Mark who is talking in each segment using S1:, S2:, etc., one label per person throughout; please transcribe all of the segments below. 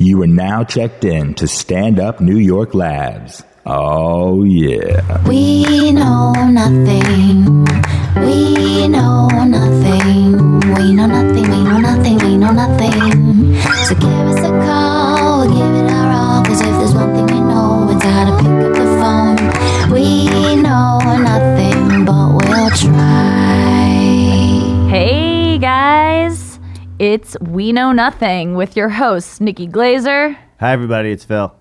S1: You are now checked in to Stand Up New York Labs. Oh, yeah.
S2: We know nothing. We know nothing. We know nothing. We know nothing. We know nothing. It's We Know Nothing
S3: with your host, Nikki Glazer.
S4: Hi, everybody. It's Phil.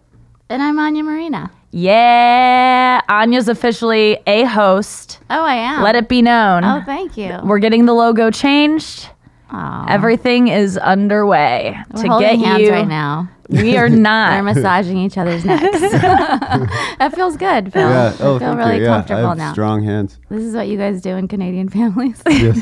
S2: And I'm Anya Marina.
S3: Yeah, Anya's officially a host.
S2: Oh, I am.
S3: Let it be known.
S2: Oh, thank you.
S3: We're getting the logo changed.
S2: Aw.
S3: Everything is underway
S2: We're
S3: to
S2: holding
S3: get
S2: hands
S3: you.
S2: right now.
S3: We are not.
S2: We're massaging each other's necks. that feels good, Phil.
S4: Yeah.
S2: Oh, I
S4: Oh,
S2: feel
S4: thank
S2: really
S4: you. Yeah,
S2: comfortable
S4: I have
S2: now.
S4: strong hands.
S2: This is what you guys do in Canadian families.
S4: Yes.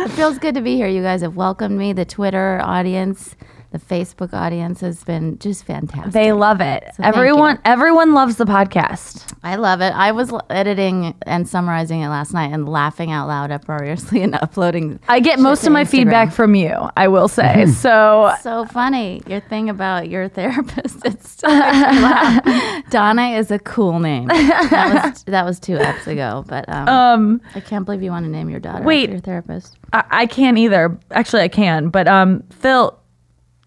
S2: It feels good to be here. You guys have welcomed me. The Twitter audience, the Facebook audience has been just fantastic.
S3: they love it.
S2: So
S3: everyone, everyone loves the podcast.
S2: I love it. I was editing and summarizing it last night and laughing out loud uproariously and uploading.
S3: I get most of my
S2: Instagram.
S3: feedback from you. I will say so.
S2: So funny. Your thing about your therapist. It still makes me laugh. Donna is a cool name. That was that was two eps ago, but um,
S3: Um,
S2: I can't believe you want to name your daughter
S3: Wait.
S2: your therapist.
S3: I, I can't either. Actually, I can. But um, Phil,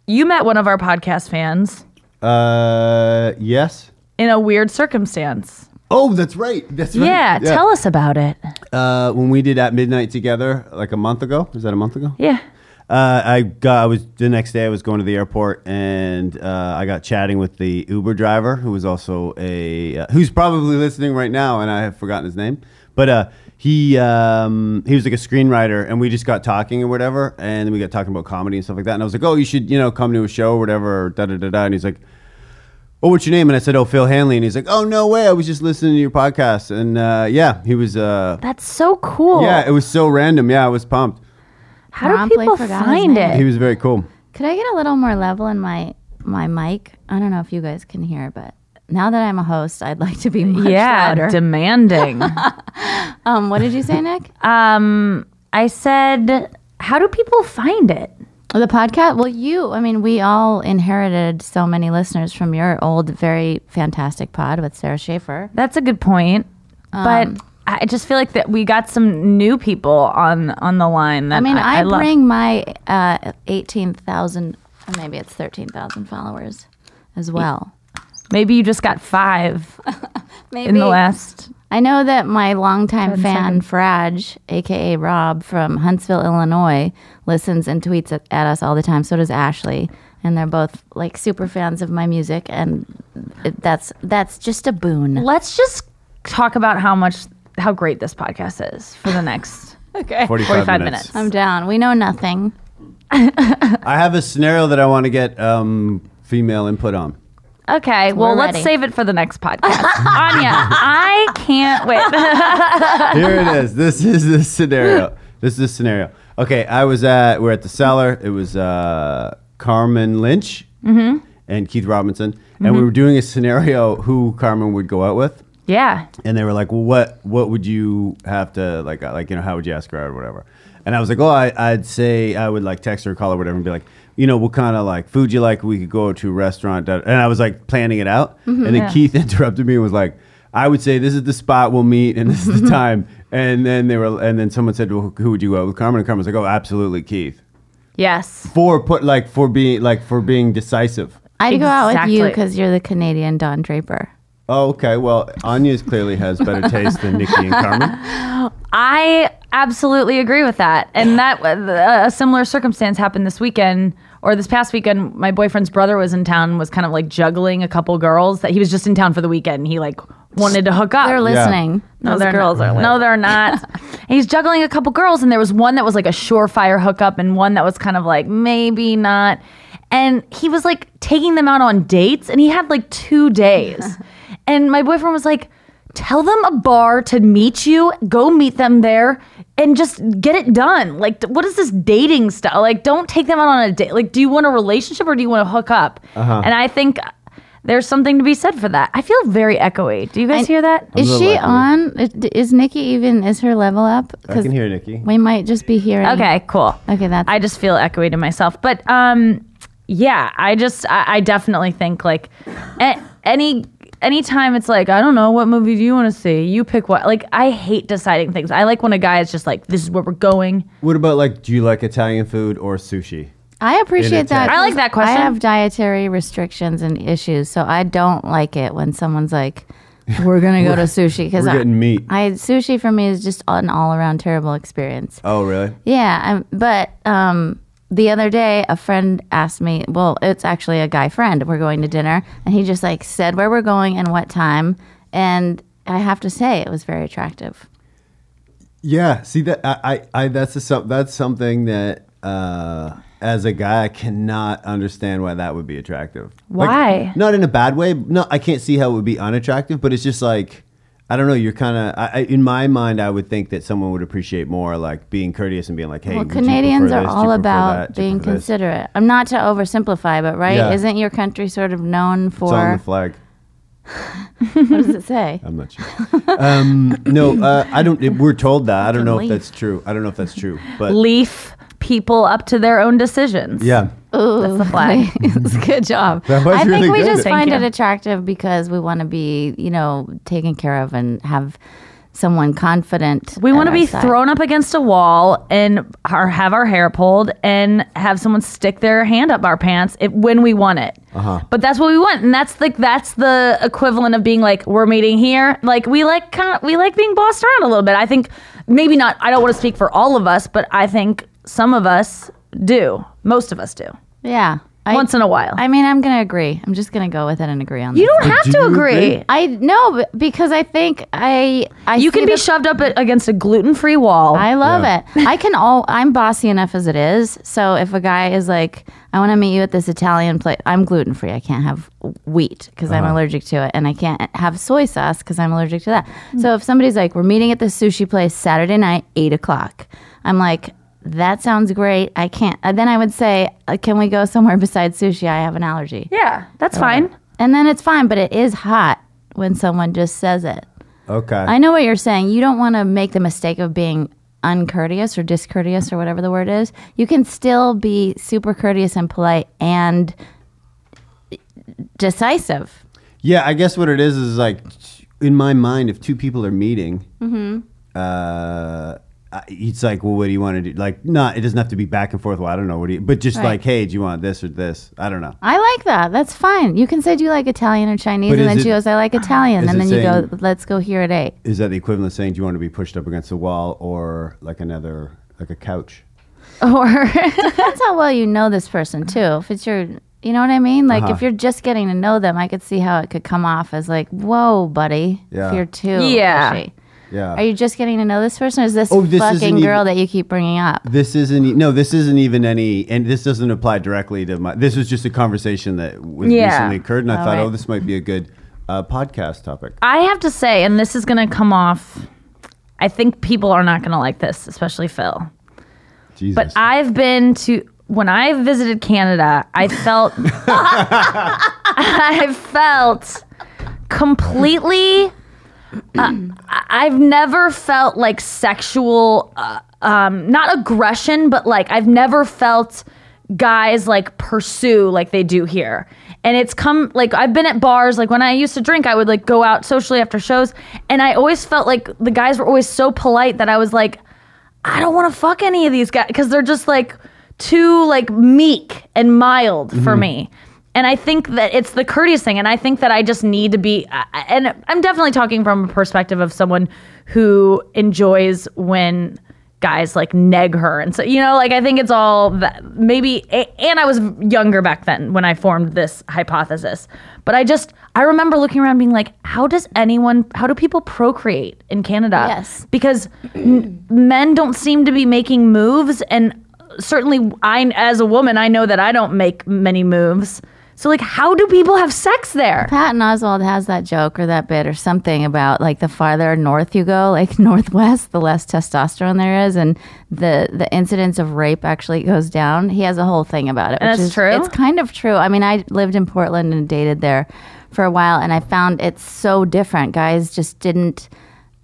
S3: you met one of our podcast fans
S4: Uh, yes.
S3: in a weird circumstance.
S4: Oh, that's right. That's right.
S3: Yeah, tell us about it.
S4: Uh, when we did at midnight together, like a month ago. Was that a month ago?
S3: Yeah.
S4: Uh, I got. I was the next day. I was going to the airport, and uh, I got chatting with the Uber driver, who was also a uh, who's probably listening right now, and I have forgotten his name. But uh, he um, he was like a screenwriter, and we just got talking or whatever, and then we got talking about comedy and stuff like that. And I was like, "Oh, you should you know come to a show or whatever." Or da da da da. And he's like. Oh, what's your name? And I said, Oh, Phil Hanley. And he's like, Oh, no way. I was just listening to your podcast. And uh, yeah, he was. Uh,
S3: That's so cool.
S4: yeah, it was so random. Yeah, I was pumped.
S3: How do people find
S2: name.
S4: He was very cool.
S2: Could I get a little more level in my my mic? I don't know if you guys can hear, but now that I'm a host, I'd like to be much
S3: Yeah,
S2: louder.
S3: demanding.
S2: um, what did you say, Nick?
S3: um, I said, how do people find it?
S2: the podcast. Well, you. I mean, we all inherited so many listeners from your old, very fantastic pod with Sara Schaefer.
S3: That's a good point. but
S2: Um,
S3: I just feel like that we got some new people on on the line. That
S2: I mean, I,
S3: love.
S2: bring my uh, eighteen thousand, maybe it's thirteen thousand followers as well.
S3: Maybe you just got five
S2: Maybe
S3: in the last.
S2: I know that my longtime fan, Fraj, aka Rob from Huntsville, Illinois, listens and tweets at, at us all the time. So does Ashley, and they're both like super fans of my music, and it, that's that's just a boon.
S3: Let's just talk about how much how great this podcast is for the next
S2: Okay,
S4: 45,
S3: 45
S4: minutes.
S3: minutes.
S2: I'm down. We know nothing.
S4: I have a scenario that I want to get um, female input on.
S3: Okay, well,
S2: We're
S3: let's
S2: ready.
S3: save it for the next podcast. Anya, I can't wait.
S4: Here it is. This is the scenario. This is the scenario. Okay, I was at we're at the cellar. It was uh, Carmen Lynch
S3: Mm-hmm.
S4: and Keith Robinson, and we were doing a scenario who Carmen would go out with.
S3: yeah.
S4: and they were like, "Well, what what would you have to like uh, like you know how would you ask her out or whatever?" And I was like, "Oh, I, I'd say I would like text her, or call her, or whatever, and be like, you know, what kind of like food you like? We could go to a restaurant." da- And I was like planning it out, and then
S3: Yeah.
S4: Keith interrupted me and was like, "I would say this is the spot we'll meet, and this is the time." And then they were, and then someone said, "Well, who would you go with?" Carmen, and Carmen was like, "Oh, absolutely, Keith."
S3: Yes.
S4: For put like for being like for being decisive.
S2: I'd go out with you because you're the Canadian Don Draper.
S4: Oh, okay. Well, Anya's clearly has better taste than Nikki and Carmen.
S3: I absolutely agree with that. And that uh, a similar circumstance happened this weekend or this past weekend. My boyfriend's brother was in town, was kind of like juggling a couple girls that he was just in town for the weekend. And he like wanted to hook up.
S2: They're listening.
S3: No,
S2: Those
S3: they're
S2: girls
S3: not.
S2: are.
S3: No, they're not. and he's juggling a couple girls, and there was one that was like a surefire hookup, and one that was kind of like maybe not. And he was like taking them out on dates, and he had like two days. and my boyfriend was like, "Tell them a bar to meet you. Go meet them there." And just get it done. Like, what is this dating stuff? Like, don't take them out on a date. Like, do you want a relationship or do you want to hook up? And I think there's something to be said for that. I feel very echoey. Do you guys
S2: I-
S3: hear that?
S2: Is
S4: little
S2: she
S4: echoey.
S2: on? Is- Is Nikki even? Is her level up?
S4: I can hear Nikki.
S2: we might just be hearing.
S3: Okay, cool.
S2: Okay, that's
S3: I just feel echoey to myself. But um yeah, I just I, I definitely think like a- any anytime it's like I don't know what movie do you want to see? You pick what. Like I hate deciding things. I like when a guy is just like this is where we're going.
S4: What about like, do you like Italian food or sushi?
S2: I appreciate that.
S3: I like that question.
S2: I have dietary restrictions and issues, so I don't like it when someone's like, "We're gonna go to sushi" because
S4: We're getting meat.
S2: I sushi for me is just an all around terrible experience.
S4: Oh, really?
S2: Yeah, I'm, but um, the other day, a friend asked me. Well, it's actually a guy friend. We're going to dinner, and he just like said where we're going and what time, and I have to say it was very attractive.
S4: Yeah. See that I, I, I that's a, that's something that uh, as a guy I cannot understand why that would be attractive. Like,
S3: Why?
S4: not in a bad way. No, I can't see how it would be unattractive. But it's just like I don't know. You're kind of in my mind. I would think that someone would appreciate more like being courteous and being like, "Hey,
S2: Well, Canadians are? All about
S4: that? Do you
S2: being
S4: prefer this?"
S2: considerate. I'm not to oversimplify, but right?
S4: Yeah.
S2: Isn't your country sort of known
S4: It's on
S2: for
S4: the flag.
S2: what does it say?
S4: I'm not sure. um, no, uh, I don't. It, we're told that. I don't know if that's true. I don't know if that's true. But
S3: Leaf people up to their own decisions.
S4: yeah,
S2: Ooh,
S3: That's the flag.
S2: it's a good job.
S4: That was
S2: I
S4: really
S2: think we
S4: good.
S2: just
S3: Thank
S2: find
S3: you.
S2: it attractive because we want to be, you know, taken care of and have someone confident.
S3: We want to be
S2: side.
S3: thrown up against a wall and our, have our hair pulled and have someone stick their hand up our pants if, when we want it.
S4: Uh-huh.
S3: But that's what we want, and that's like that's the equivalent of being like we're meeting here. Like we like kind of we like being bossed around a little bit. I think maybe not. I don't want to speak for all of us, but I think some of us do. Most of us do.
S2: Yeah. I,
S3: Once in a while.
S2: I mean, I'm going to agree. I'm just going to go with it and agree on this.
S3: you don't have
S4: do
S3: to
S4: you
S3: agree.
S4: agree?
S2: I no, but- because I think I I
S3: You
S2: see
S3: can be
S2: the-
S3: shoved up a- against a gluten-free wall.
S2: I love
S4: Yeah.
S2: it. I can all. I'm bossy enough as it is. So if a guy is like, "I want to meet you at this Italian place," I'm gluten free. I can't have wheat because
S4: Uh-huh.
S2: I'm allergic to it, and I can't have soy sauce because I'm allergic to that. So if somebody's like, "We're meeting at this sushi place Saturday night, eight o'clock," I'm like. That sounds great. I can't. And then I would say, uh, "Can we go somewhere besides sushi? I have an allergy."
S3: yeah, that's fine.
S2: And then it's fine, but it is hot when someone just says it.
S4: okay.
S2: I know what you're saying. You don't want to make the mistake of being uncourteous or discourteous or whatever the word is. You can still be super courteous and polite and decisive.
S4: Yeah, I guess what it is is like in my mind, if two people are meeting,
S2: Mm-hmm.
S4: Uh, it's like, well, what do you want to do? Like, not it doesn't have to be back and forth. Well, I don't know what do you, but just
S2: Right.
S4: like, hey, do you want this or this? I don't know.
S2: I like that. That's fine. You can say, Do you like Italian or Chinese?
S4: But
S2: and
S4: is
S2: then she goes, I like Italian. And
S4: it
S2: then you go, Let's go here at eight.
S4: Is that the equivalent of saying, do you want to be pushed up against a wall or like another, like a couch?
S3: Or
S2: That's how well you know this person, too. If it's your, you know what I mean? Like,
S4: Uh-huh.
S2: if you're just getting to know them, I could see how it could come off as like, Whoa, buddy.
S4: Yeah.
S2: If you're too.
S3: Yeah.
S2: pushy.
S4: Yeah.
S2: Are you just getting to know this person? Or is this,
S4: Oh, this
S2: fucking
S4: even-
S2: girl that you keep bringing up?
S4: This isn't e- no. This isn't even any, and this doesn't apply directly to my. This was just a conversation that was
S3: Yeah.
S4: recently occurred, and I
S2: All
S4: thought,
S2: right.
S4: oh, this might be a good uh, podcast topic.
S3: I have to say, and this is going to come off. I think people are not going to like this, especially Phil.
S4: Jesus.
S3: But I've been to when I visited Canada, I felt I felt completely uh, I've never felt like sexual uh, um not aggression, but like I've never felt guys like pursue like they do here. And it's come like I've been at bars like when I used to drink I would like go out socially after shows and I always felt like the guys were always so polite that I was like I don't want to fuck any of these guys because they're just like too like meek and mild for me. And I think that it's the courteous thing. And I think that I just need to be, and I'm definitely talking from a perspective of someone who enjoys when guys like neg her. And so, you know, like I think it's all that maybe, and I was younger back then when I formed this hypothesis. But I just, I remember looking around being like, how does anyone, how do people procreate in Canada?
S2: Yes.
S3: because n- men don't seem to be making moves and certainly i as a woman i know that i don't make many moves so like how do people have sex there
S2: Patton Oswalt has that joke or that bit or something about like the farther north you go, like northwest, the less testosterone there is, and the the incidence of rape actually goes down. He has a whole thing about it.
S3: That's
S2: is,
S3: true?
S2: It's kind of true. I mean, I lived in Portland and dated there for a while, and I found it's so different. Guys just didn't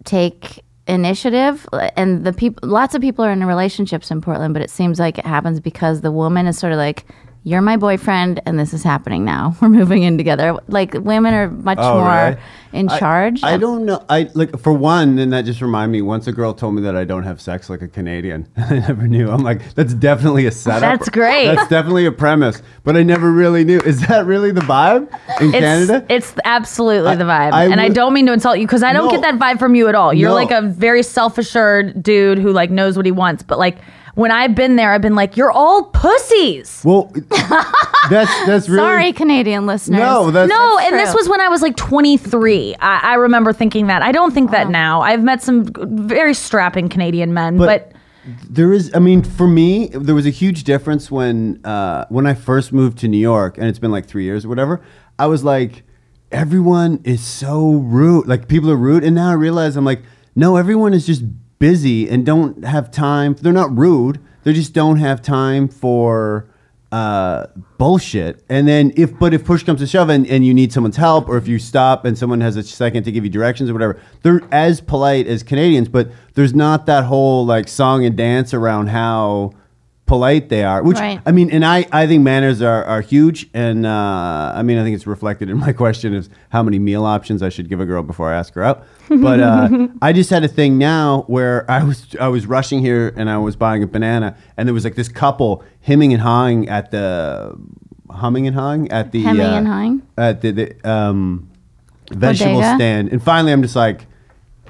S2: take initiative and the people lots of people are in relationships in Portland but it seems like it happens because the woman is sort of like you're my boyfriend, and this is happening now. We're moving in together. Like women are much
S4: Oh,
S2: more
S4: really?
S2: in
S4: I-
S2: charge.
S4: I, don't know. I like for one, and that just reminded me. Once a girl told me that I don't have sex like a Canadian. I never knew. I'm like, that's definitely a setup.
S3: That's great.
S4: That's definitely a premise. But I never really knew. Is that really the vibe in
S3: It's,
S4: Canada?
S3: it's absolutely
S4: I-
S3: the vibe.
S4: I
S3: and I don't mean to insult you because I don't
S4: No.
S3: get that vibe from you at all. You're
S4: No.
S3: like a very self assured dude who like knows what he wants. But like when I've been there, I've been like, you're all pussies.
S4: well, that's that's really
S2: Sorry, Canadian listeners.
S4: No, that's
S3: No,
S2: That's
S3: and this was when I was like 23. I, I remember thinking that. I don't think that now. I've met some very strapping Canadian men,
S4: But-
S3: but,
S4: There is, I mean, for me, there was a huge difference when uh, when I first moved to New York, and it's been like three years or whatever. I was like, everyone is so rude. Like people are rude, and now I realize I'm like, no, everyone is just busy and don't have time. They're not rude. They just don't have time for uh, bullshit. And then if, but if push comes to shove and, and you need someone's help, or if you stop and someone has a second to give you directions or whatever, they're as polite as Canadians, but there's not that whole like song and dance around how polite they are. Which
S2: Right.
S4: I mean, and I, I think manners are, are huge. And uh, I mean, I think it's reflected in my question is how many meal options I should give a girl before I ask her out. But uh, I just had a thing now where I was I was rushing here and I was buying a banana and there was like this couple hemming and hawing at the humming and hawing at the
S2: Hemming
S4: uh,
S2: and hawing?
S4: at the, the um, vegetable
S2: Bodega?
S4: stand. And finally, I'm just like.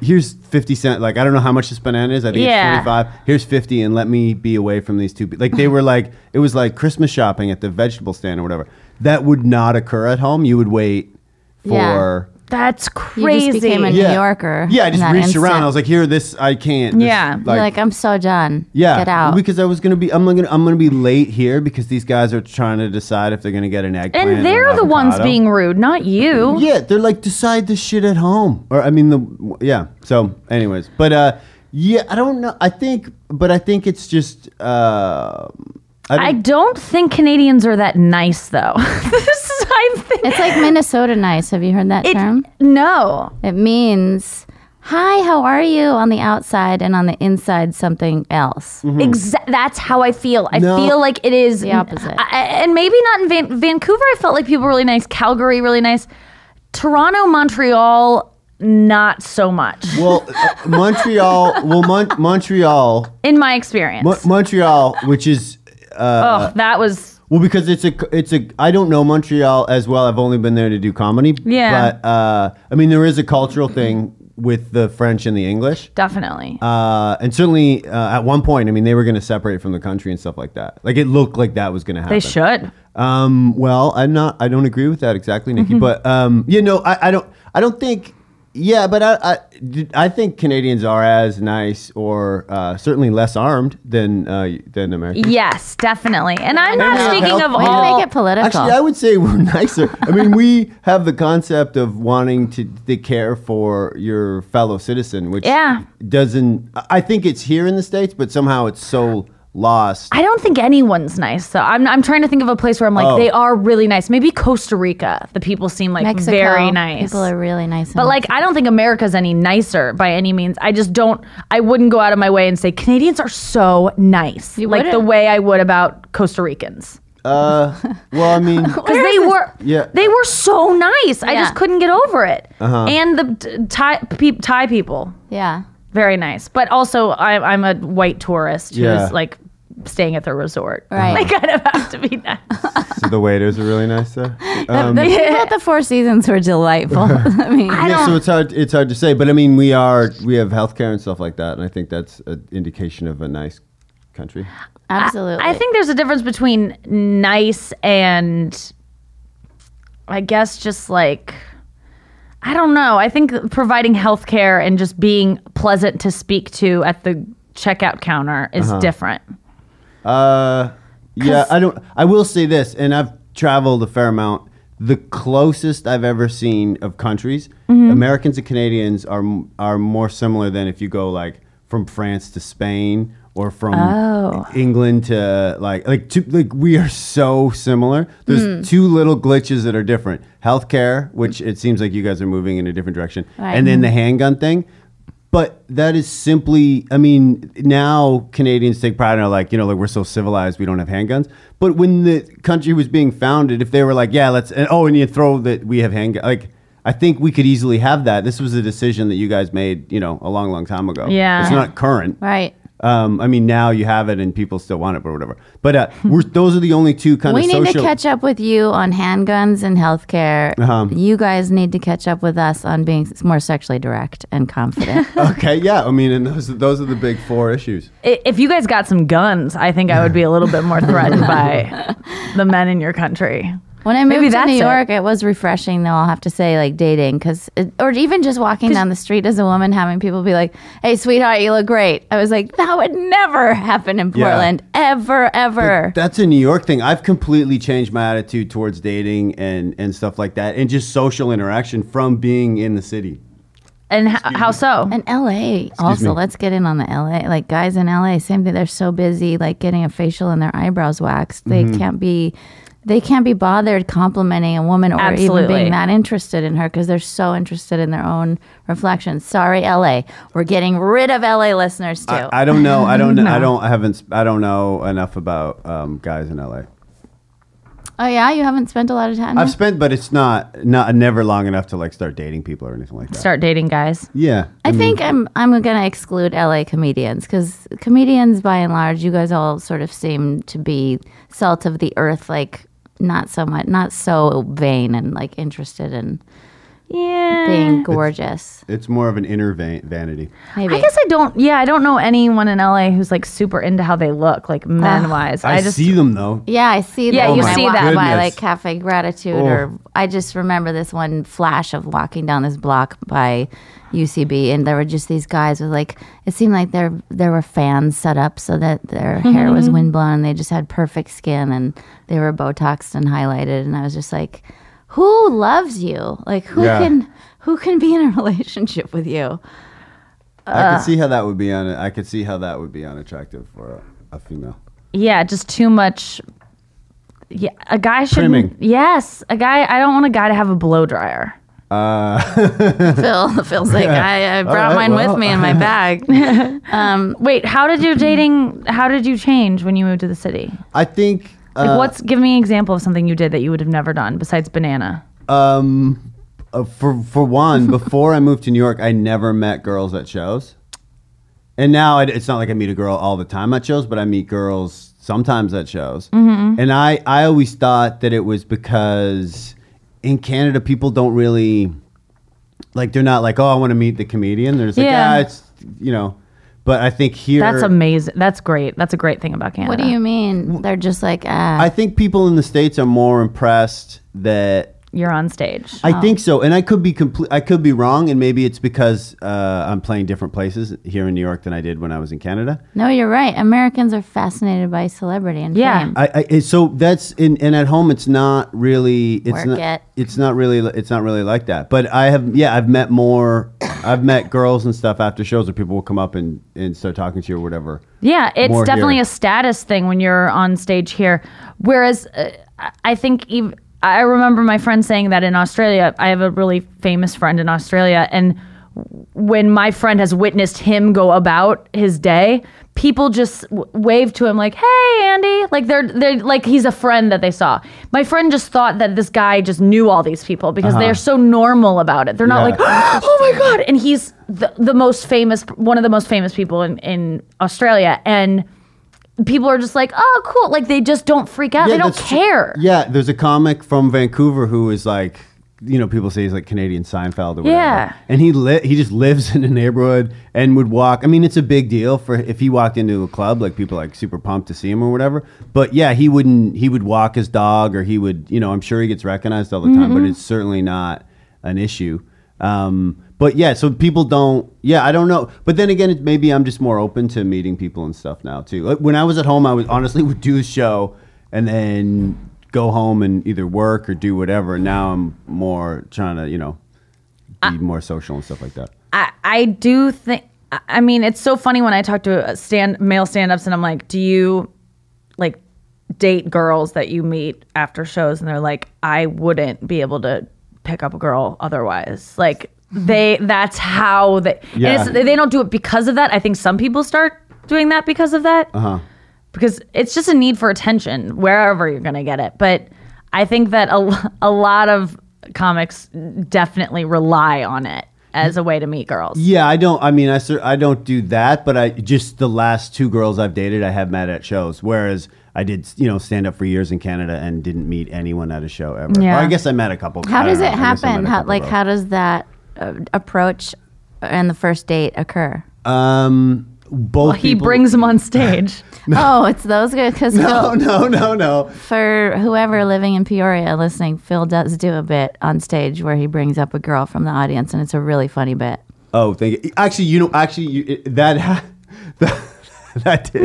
S4: Here's 50 cent. Like, I don't know how much this banana is. I think
S3: Yeah.
S4: it's 25 here's 50 and let me be away from these two like they were like it was like christmas shopping at the vegetable stand or whatever that would not occur at home you would wait for
S3: that's crazy.
S2: You
S3: crazy.
S2: just became a New Yorker.
S4: yeah i just reached
S2: instant.
S4: around i was like here this i can't this-
S3: Yeah.
S2: You're like, I'm so done.
S4: yeah
S2: Get out.
S4: because i was gonna be i'm gonna i'm gonna be late here because these guys are trying to decide if they're gonna get an eggplant or
S3: and they're the ones
S4: avocado.
S3: being rude, not you.
S4: Yeah, they're like decide this shit at home. Or I mean the yeah. So anyways, but uh yeah, I don't know. I think but I think it's just uh I,
S3: I
S4: don't,
S3: don't think Canadians are that nice, though. this is, I think.
S2: it's like Minnesota nice. Have you heard that
S3: it,
S2: term?
S3: no.
S2: It means, hi, how are you on the outside and on the inside something else.
S3: Exa- that's how I feel. I
S4: No.
S3: feel like it is
S2: The opposite.
S3: I, I- and maybe not in Van- Vancouver. I felt like people were really nice. Calgary, really nice. Toronto, Montreal, not so much.
S4: well uh, Montreal well Mon- Montreal
S3: in my experience.
S4: Mo- Montreal which is uh
S3: oh, that was
S4: well because it's a it's a I don't know Montreal as well. I've only been there to do comedy.
S3: Yeah.
S4: But uh I mean there is a cultural thing with the French and the English.
S3: definitely.
S4: Uh, and certainly uh, at one point, I mean, they were going to separate from the country and stuff like that. Like it looked like that was going to happen.
S3: they should.
S4: Um, well, I'm not. I don't agree with that exactly, Nikki.
S3: Mm-hmm.
S4: But um, you know, I, I don't. I don't think. Yeah, but I, I, I think Canadians are as nice or uh, certainly less armed than uh, than Americans.
S3: Yes, definitely. And I'm not
S4: Yeah.
S3: speaking of
S2: Way to
S3: all.
S2: make it political.
S4: Actually, I would say we're nicer. I mean, we have the concept of wanting to, to care for your fellow citizen, which
S3: Yeah.
S4: doesn't. I think it's here in the states, but somehow it's so lost.
S3: I don't think anyone's nice. So I'm, I'm trying to think of a place where I'm like,
S4: Oh.
S3: they are really nice. Maybe Costa Rica. The people seem like
S2: Mexico,
S3: very nice.
S2: People are really nice.
S3: But like, I don't think America's any nicer by any means. I just don't. I wouldn't go out of my way and say Canadians are so nice,
S2: You
S3: like the
S2: wouldn't?
S3: way I would about Costa Ricans,
S4: Uh, well, I mean,
S3: because they were,
S4: Yeah.
S3: they were so nice. I
S2: Yeah.
S3: just couldn't get over it.
S4: Uh-huh.
S3: And the t- Thai, pe- Thai people,
S2: yeah.
S3: very nice. But also, I, I'm a white tourist who's
S4: Yeah.
S3: like staying at the resort.
S2: Right.
S3: They kind of have to be nice.
S4: so the waiters are really nice there. Um,
S2: the people at the Four Seasons were delightful. I mean,
S4: yeah, so it's hard. It's hard to say, but I mean, we are we have healthcare and stuff like that, and I think that's an indication of a nice country.
S2: absolutely.
S3: I think there's a difference between nice and I guess just like I don't know. I think providing health care and just being pleasant to speak to at the checkout counter is
S4: Uh-huh.
S3: different.
S4: Uh, yeah, I don't. I will say this, and I've traveled a fair amount. The closest I've ever seen of countries,
S3: Mm-hmm.
S4: Americans and Canadians are are more similar than if you go like from France to Spain or from
S3: Oh.
S4: England to like like to, like we are so similar. There's
S3: Hmm.
S4: two little glitches that are different: healthcare, which it seems like you guys are moving in a different direction,
S2: Right.
S4: and then the handgun thing. But that is simply. I mean, now Canadians take pride in are like you know like we're so civilized we don't have handguns. But when the country was being founded, if they were like yeah let's and oh and you throw that we have handguns like. I think we could easily have that. This was a decision that you guys made, you know, a long, long time ago.
S3: Yeah.
S4: it's not current.
S2: Right.
S4: Um, I mean, now you have it and people still want it, but whatever. But uh, we're, those are the only two kind
S2: We
S4: of
S2: need
S4: social.
S2: to catch up with you on handguns and healthcare.
S4: Uh-huh.
S2: You guys need to catch up with us on being more sexually direct and confident.
S4: okay, yeah. I mean, and those those are the big four issues.
S3: If you guys got some guns, I think I would be a little bit more threatened by the men in your country.
S2: When I
S3: Maybe
S2: moved to New. York, it. was refreshing, though. I'll have to say, like dating, because or even just walking down the street as a woman, having people be like, "Hey, sweetheart, you look great." I was like, that would never happen in
S4: Yeah.
S2: Portland, ever, ever.
S4: That's a New York thing. I've completely changed my attitude towards dating and and stuff like that, and just social interaction from being in the city.
S3: And h- how so?
S2: And LA also,
S4: me.
S2: let's get in on the LA. Like guys in LA, same thing. They're so busy, like getting a facial and their eyebrows waxed. They
S4: Mm-hmm.
S2: can't be, they can't be bothered complimenting a woman or even being that interested in her because they're so interested in their own reflections. Sorry, LA, we're getting rid of LA listeners too.
S4: I, I don't know. I don't. I don't. I haven't. I don't know enough about um, guys in LA.
S2: oh yeah, you haven't spent a lot of time.
S4: I've
S2: there?
S4: spent, but it's not not never long enough to like start dating people or anything like that.
S3: Start dating guys.
S4: Yeah.
S2: I think I'm I'm gonna exclude LA comedians because comedians, by and large, you guys all sort of seem to be salt of the earth, like not so much, not so vain and like interested in
S3: Yeah.
S2: being gorgeous.
S4: It's more of an inner va- vanity.
S2: Maybe
S3: I guess I don't. Yeah, I don't know anyone in LA who's like super into how they look, like men wise.
S4: I,
S3: I, just
S4: see them though.
S2: Yeah, I see that.
S3: Yeah,
S2: when
S3: you oh
S2: I
S3: see that.
S2: by like Cafe Gratitude,
S4: Oh.
S2: or I just remember this one flash of walking down this block by UCB, and there were just these guys with like it seemed like there there were fans set up so that their mm-hmm. hair was windblown, and they just had perfect skin, and they were botoxed and highlighted, and I was just like, who loves you? Like who
S4: Yeah.
S2: can who can be in a relationship with you?
S4: I could see how that would be on. I could see how that would be unattractive for a, a female.
S3: yeah, just too much. Yeah, a guy should.
S4: Trimming.
S3: Yes, a guy. I don't want a guy to have a blow dryer.
S4: Uh,
S2: Phil feels like I, I brought
S4: right,
S2: mine
S4: well.
S2: with me in my bag.
S3: Wait, how did you dating? How did you change when you moved to the city?
S4: I think.
S3: Like,
S4: uh,
S3: what's? Give me an example of something you did that you would have never done besides banana.
S4: Um, uh, for for one, before I moved to New York, I never met girls at shows, and now it, it's not like I meet a girl all the time at shows, but I meet girls sometimes at shows. And I I always thought that it was because in Canada people don't really like they're not like oh I want to meet the comedian. They're just like
S3: Yeah.
S4: ah it's you know, but I think here
S3: That's amazing. That's great. That's a great thing about Canada.
S2: what do you mean? They're just like ah.
S4: I think people in the states are more impressed that
S3: You're on stage.
S4: I think so, and I could be complete. I could be wrong, and maybe it's because uh, I'm playing different places here in New York than I did when I was in Canada.
S2: No, you're right. Americans are fascinated by celebrity and
S3: Yeah.
S2: fame.
S4: I, I so that's in and at home it's not really it's
S2: Work
S4: not
S2: it.
S4: it's not really it's not really like that. But I have yeah I've met more I've met girls and stuff after shows where people will come up and and start talking to you or whatever.
S3: Yeah, it's
S4: more
S3: definitely
S4: here.
S3: a status thing when you're on stage here. Whereas uh, I- think I remember my friend saying that in Australia, I have a really famous friend in Australia, and when my friend has witnessed him go about his day, people just w- wave to him like, "Hey, Andy!" Like they're they're like he's a friend that they saw. My friend just thought that this guy just knew all these people because they're so normal about it. They're not
S4: Uh-huh.
S3: Like, "Oh my god!" And he's the, the most famous, one of the most famous people in in Australia, and people are just like, "Oh, cool!" Like they just don't freak out. they don't
S4: that's true.
S3: care.
S4: Yeah, there's a comic from Vancouver who is like, you know, people say he's like Canadian Seinfeld or whatever.
S3: Yeah.
S4: And he li- he just lives in a neighborhood and would walk. I mean, it's a big deal for if he walked into a club, like people are, like super pumped to see him or whatever. But yeah, he wouldn't. He would walk his dog, or he would, you know, I'm sure he gets recognized all the time,
S3: Mm-hmm.
S4: but it's certainly not an issue. Um, but yeah, so people don't. Yeah, I don't know. But then again, maybe I'm just more open to meeting people and stuff now too. Like, when I was at home, I would honestly would do a show and then go home and either work or do whatever. Now I'm more trying to, you know, be more social and stuff like that.
S3: I, I do think. I- I mean, it's so funny when I talk to uh, stand male stand-ups, and I'm like, "Do you like date girls that you meet after shows?" And they're like, "I wouldn't be able to pick up a girl otherwise." Like, they that's how they and
S4: Yeah.
S3: it's, they don't do it because of that. I think some people start doing that because of that.
S4: Uh-huh.
S3: Because it's just a need for attention wherever you're going to get it. But I think that a, a lot of comics definitely rely on it as a way to meet girls.
S4: Yeah, I don't. I mean, I I don't do that, but I just the last two girls I've dated, I have met at shows. Whereas I did, you know, stand up for years in Canada and didn't meet anyone at a show ever.
S3: Yeah.
S4: Or I guess I met a couple.
S2: How
S4: I don't
S2: does
S4: know.
S2: it
S4: I guess I met
S2: happen? How like how does that uh, approach and the first date occur?
S4: Um, both.
S3: He
S4: people-
S3: brings them on stage.
S2: Oh, it's those guys because
S4: No, no, no, no.
S2: for whoever living in Peoria listening, Phil does do a bit on stage where he brings up a girl from the audience, and it's a really funny bit.
S4: Oh, thank you. Actually, you know, actually, you, it, that ha- that that did.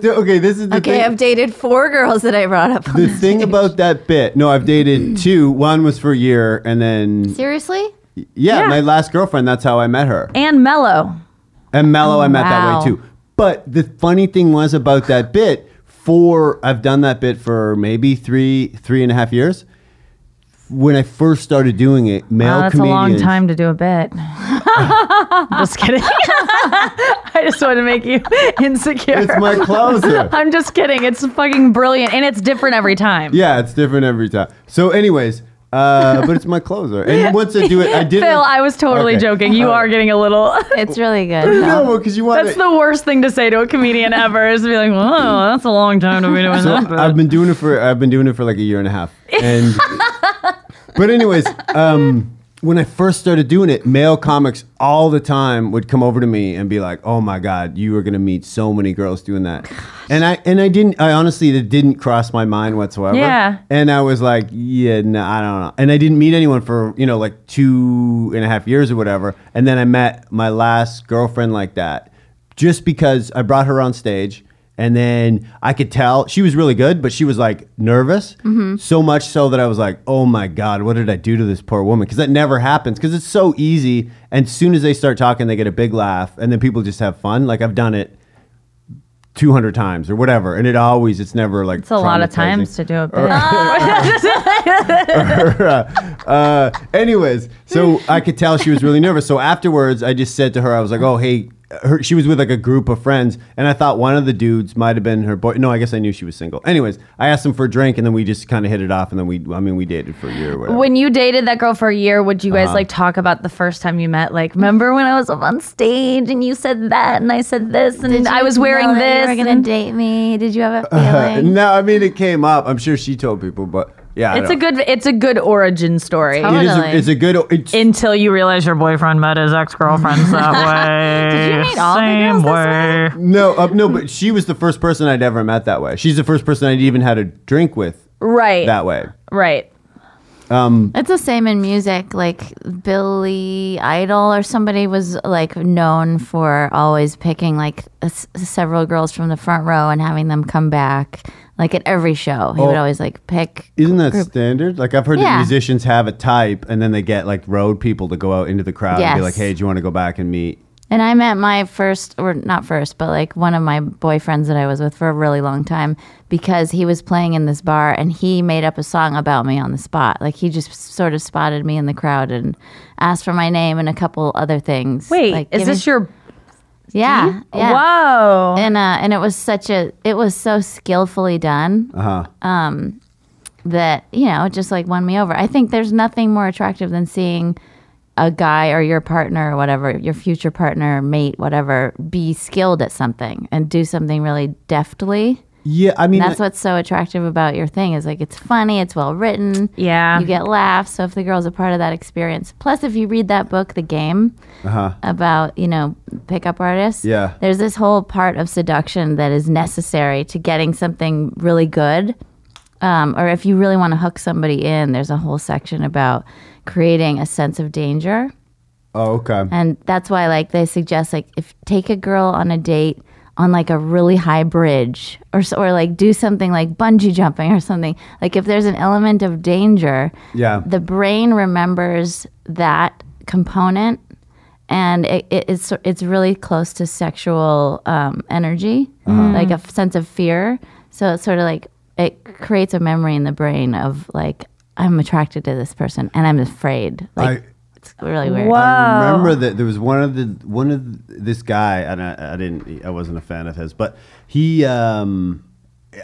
S4: That- okay, this is the
S2: Okay,
S4: thing.
S2: I've dated four girls that I brought up. On
S4: the
S2: the
S4: thing
S2: stage.
S4: about that bit. No, I've dated two. One was for a year, and then
S2: seriously,
S4: yeah,
S3: Yeah.
S4: my last girlfriend. That's how I met her.
S3: And Mellow.
S4: And Mellow, I met that
S2: Wow.
S4: way too. But the funny thing was about that bit. For I've done that bit for maybe three, three and a half years. When I first started doing it, male
S3: Wow, that's a long time to do a bit. just kidding. I just want to make you insecure.
S4: It's my closer.
S3: I'm just kidding. It's fucking brilliant, and it's different every time.
S4: Yeah, it's different every time. So, anyways, uh, but it's my closer. And once I do it, I did.
S3: Phil, I was totally
S4: Okay.
S3: joking. You
S4: All
S3: are getting a little.
S2: it's really good. Phil.
S4: No, because you want
S3: That's the worst thing to say to a comedian ever is to be like, "Oh, that's a long time to be doing
S4: So
S3: that." bit."
S4: I've been doing it for I've been doing it for like a year and a half. And but anyways, um, when I first started doing it, male comics all the time would come over to me and be like, "Oh my god, you are gonna meet so many girls doing that," and I and I didn't. I honestly, it didn't cross my mind whatsoever.
S3: Yeah.
S4: And I was like, "Yeah, no, I don't know." And I didn't meet anyone for you know like two and a half years or whatever. And then I met my last girlfriend like that, just because I brought her on stage. And then I could tell she was really good, but she was like nervous. So much so that I was like, oh my God, what did I do to this poor woman? Because that never happens because it's so easy. And as soon as they start talking, they get a big laugh and then people just have fun. Like I've done it 200 times or whatever. And it always, it's never like,
S3: it's a lot of times to do a bit.
S4: uh, anyways, so I could tell she was really nervous. So afterwards, I just said to her, I was like, "Oh, hey." Her, she was with like a group of friends, and I thought one of the dudes might have been her boy. No, I guess I knew she was single. Anyways, I asked him for a drink, and then we just kind of hit it off, and then we, I mean, we dated for a year or whatever.
S3: when you dated that girl for a year, would you guys
S4: Uh-huh.
S3: like talk about the first time you met? Like, remember when I was up on stage and you said that and I said this and
S2: Did
S3: I was wearing
S2: know that
S3: this?
S2: You were gonna
S3: and-
S2: date me? Did you have a
S4: Uh,
S2: feeling?
S4: no, I mean it came up. I'm sure she told people, but yeah,
S3: it's a good it's a good origin story.
S2: Totally.
S4: It is. A, it's a good. It's,
S3: Until you realize your boyfriend met his ex girlfriends that way.
S2: Did you meet all the
S3: Same
S2: girls this
S3: way.
S4: no, uh, no, but she was the first person I'd ever met that way. She's the first person I'd even had a drink with
S3: Right.
S4: that way.
S3: Right.
S2: It's the same in music. Like Billy Idol or somebody was like known for always picking like s- several girls from the front row and having them come back. Like at every show, he would
S4: Oh.
S2: always like pick.
S4: Isn't that
S2: group-
S4: standard? Like I've heard that musicians have a type, and then they get like road people to go out into the crowd and be
S2: Yes.
S4: like, "Hey, do you want to go back and meet?"
S2: And I met my first, or not first, but like one of my boyfriends that I was with for a really long time because he was playing in this bar and he made up a song about me on the spot. Like he just sort of spotted me in the crowd and asked for my name and a couple other things.
S3: Wait,
S2: like,
S3: is
S2: give
S3: this
S2: me-
S3: your
S2: Yeah. yeah.
S3: Whoa.
S2: And uh, and it was such a, it was so skillfully done
S4: Uh huh.
S2: that you know it just like won me over. I think there's nothing more attractive than seeing a guy or your partner or whatever, your future partner, mate, whatever, be skilled at something and do something really deftly.
S4: Yeah, I mean,
S2: And that's what's so attractive about your thing is like it's funny, it's well written.
S3: Yeah.
S2: You get laughs. So if the girl's a part of that experience, plus if you read that book, The Game,
S4: uh-huh.
S2: about you know pickup artists
S4: Yeah.
S2: there's this whole part of seduction that is necessary to getting something really good um, or if you really want to hook somebody in there's a whole section about creating a sense of danger
S4: Oh, okay.
S2: and that's why like they suggest like if take a girl on a date on like a really high bridge or or like do something like bungee jumping or something. Like if there's an element of danger
S4: Yeah.
S2: the brain remembers that component and it, it, it's it's really close to sexual um, energy like a f- sense of fear. So it's sort of like it creates a memory in the brain of like i'm attracted to this person and i'm afraid. Like
S4: I
S2: It's really weird.
S3: Whoa.
S4: I remember that there was one of the one of the, this guy, and I, I didn't, I wasn't a fan of his, but he, um,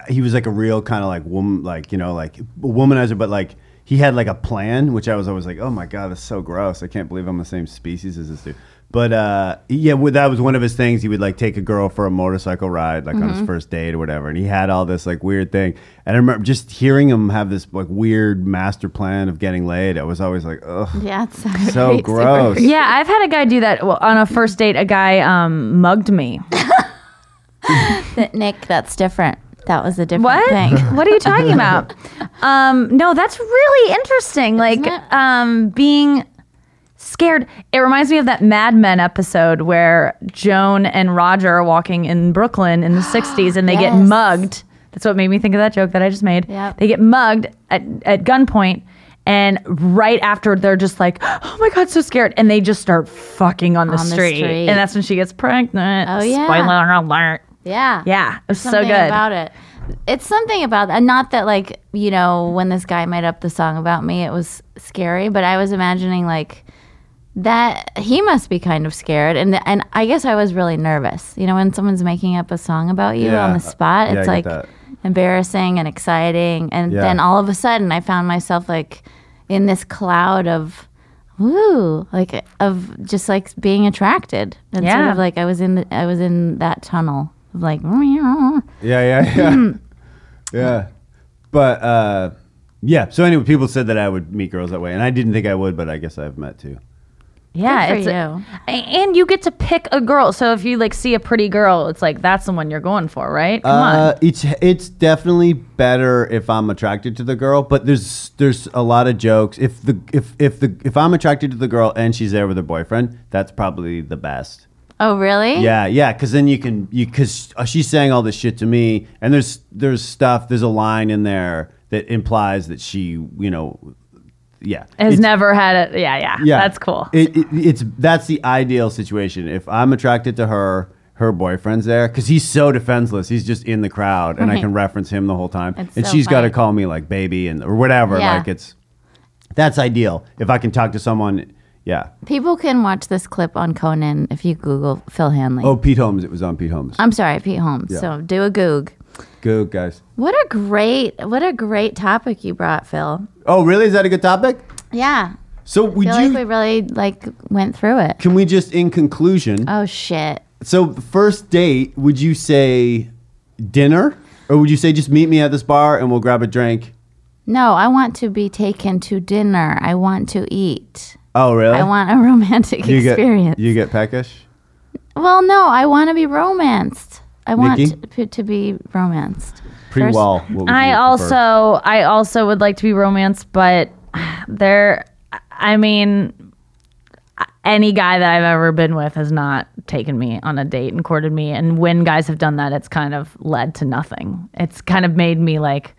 S4: he was like a real kind of like woman, like you know, like womanizer, but like he had like a plan, which I was always like, oh my god, that's so gross. I can't believe I'm the same species as this dude. But uh, yeah, well, that was one of his things. He would like take a girl for a motorcycle ride, like on his first date or whatever, and he had all this like weird thing. And I remember just hearing him have this like weird master plan of getting laid. I was always like, ugh,
S2: Yeah, it's so,
S4: so
S2: super
S4: gross.
S2: creepy.
S3: Yeah, I've had a guy do that well, on a first date. A guy um, mugged me.
S2: Th- Nick, that's different. That was a different
S3: What?
S2: thing.
S3: what are you talking about? Um, no, that's really interesting. Like
S2: it?
S3: um, being scared. It reminds me of that Mad Men episode where Joan and Roger are walking in Brooklyn in the '60s, and they get mugged. That's what made me think of that joke that I just made.
S2: Yep.
S3: They get mugged at, at gunpoint. And right after, they're just like, "Oh my god, so scared!" And they just start fucking on the,
S2: On the
S3: street.
S2: street.
S3: And that's when she gets pregnant.
S2: Oh, yeah.
S3: Spoiler alert!
S2: Yeah.
S3: Yeah, it was so
S2: something
S3: good.
S2: about it. It's something about that. Not that like you know when this guy made up the song about me, it was scary. But I was imagining like that he must be kind of scared, and and I guess I was really nervous. You know, when someone's making up a song about you
S4: Yeah.
S2: on the spot, it's
S4: I
S2: like
S4: that.
S2: embarrassing and exciting. And
S4: Yeah.
S2: then all of a sudden, I found myself like in this cloud of. Woo! Like of just like being attracted, and sort of like I was in the, I was in that tunnel of like
S4: Yeah, yeah, yeah. yeah. But uh yeah, so anyway, people said that I would meet girls that way, and I didn't think I would, but I guess I've met two.
S3: Yeah,
S2: Good for
S3: it's a- a- and you get to pick a girl. So if you like see a pretty girl, it's like that's the one you're going for, right? Come
S4: Uh,
S3: on.
S4: it's it's definitely better if I'm attracted to the girl, but there's there's a lot of jokes. If the if if the if I'm attracted to the girl and she's there with her boyfriend, that's probably the best.
S2: Oh, really?
S4: Yeah, yeah, because then you can you because she's saying all this shit to me, and there's there's stuff. There's a line in there that implies that she, you know, yeah,
S3: Has never had it. Yeah, yeah,
S4: yeah,
S3: That's cool.
S4: It, it, it's that's the ideal situation. If I'm attracted to her, her boyfriend's there because he's so defenseless. He's just in the crowd, and I
S2: mm-hmm.
S4: can reference him the whole time,
S2: It's
S4: and
S2: so
S4: she's got to call me like baby and or whatever.
S2: Yeah.
S4: Like it's that's ideal. If I can talk to someone, yeah.
S2: People can watch this clip on Conan if you Google Phil Hanley.
S4: Oh, Pete Holmes. It was on Pete Holmes.
S2: I'm sorry, Pete Holmes.
S4: Yeah.
S2: So do a Goog.
S4: Good guys.
S2: What a great, what a great topic you brought, Phil.
S4: Oh, really? Is that a good topic?
S2: Yeah,
S4: So
S2: I
S4: would
S2: feel
S4: you?
S2: like we really like went through it.
S4: can we just, in conclusion,
S2: Oh shit.
S4: so first date, would you say dinner, or would you say just meet me at this bar and we'll grab a drink?
S2: No, I want to be taken to dinner. I want to eat.
S4: Oh, really?
S2: I want a romantic
S4: you
S2: experience.
S4: Get, you get peckish.
S2: well, no, I want to be romanced. I want
S4: Nikki?
S2: to, to be romanced.
S4: Pre
S2: First-
S4: wall. what would
S3: I
S4: you
S3: also. I also would like to be romanced, but there, I mean, any guy that I've ever been with has not taken me on a date and courted me. And when guys have done that, it's kind of led to nothing. It's kind of made me like,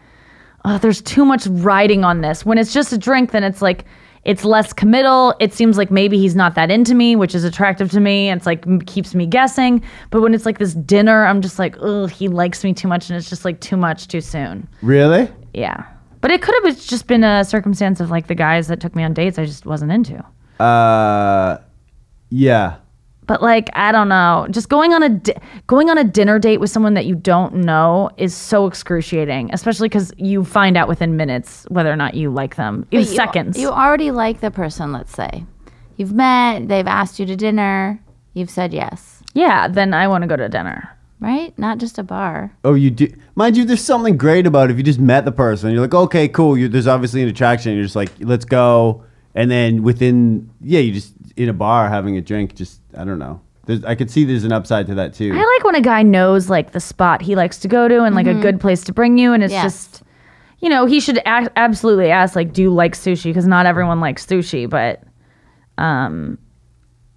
S3: oh, there's too much riding on this. When it's just a drink, then it's like, it's less committal. It seems like maybe he's not that into me, which is attractive to me. It's like keeps me guessing. But when it's like this dinner, I'm just like, oh, he likes me too much, and it's just like too much too soon.
S4: Really?
S3: Yeah. But it could have just been a circumstance of like the guys that took me on dates I just wasn't into.
S4: Uh, yeah.
S3: But like I don't know, just going on a di- going on a dinner date with someone that you don't know is so excruciating, especially because you find out within minutes whether or not you like them. In
S2: But you-
S3: seconds.
S2: You already like the person, let's say. You've met, they've asked you to dinner, you've said yes,
S3: yeah, then I want to go to dinner.
S2: right? Not just a bar.
S4: Oh, you do. Mind you, there's something great about it if you just met the person. You're like, okay, cool. You, there's obviously an attraction. You're just like, let's go. And then within, yeah, you just in a bar having a drink. Just I don't know. There's, I could see there's an upside to that too.
S3: I like when a guy knows like the spot he likes to go to and like a good place to bring you, and it's
S2: Yes.
S3: just, you know, he should a- absolutely ask like, do you like sushi? Because not everyone likes sushi, but, um,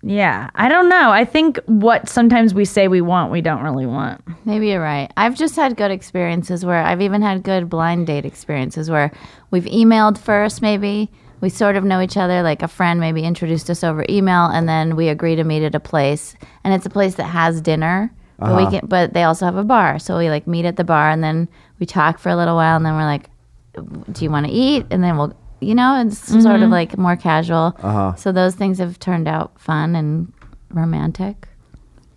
S3: yeah, I don't know. I think what sometimes we say we want, we don't really want.
S2: Maybe you're right. I've just had good experiences where I've even had good blind date experiences where we've emailed first, maybe. We sort of know each other, like a friend maybe introduced us over email, and then we agree to meet at a place. And it's a place that has dinner, but we can, but they also have a bar. So we like meet at the bar, and then we talk for a little while, and then we're like, "Do you want to eat?" And then we'll you know, it's sort
S3: Mm-hmm.
S2: of like more casual.
S4: Uh-huh.
S2: So those things have turned out fun and romantic.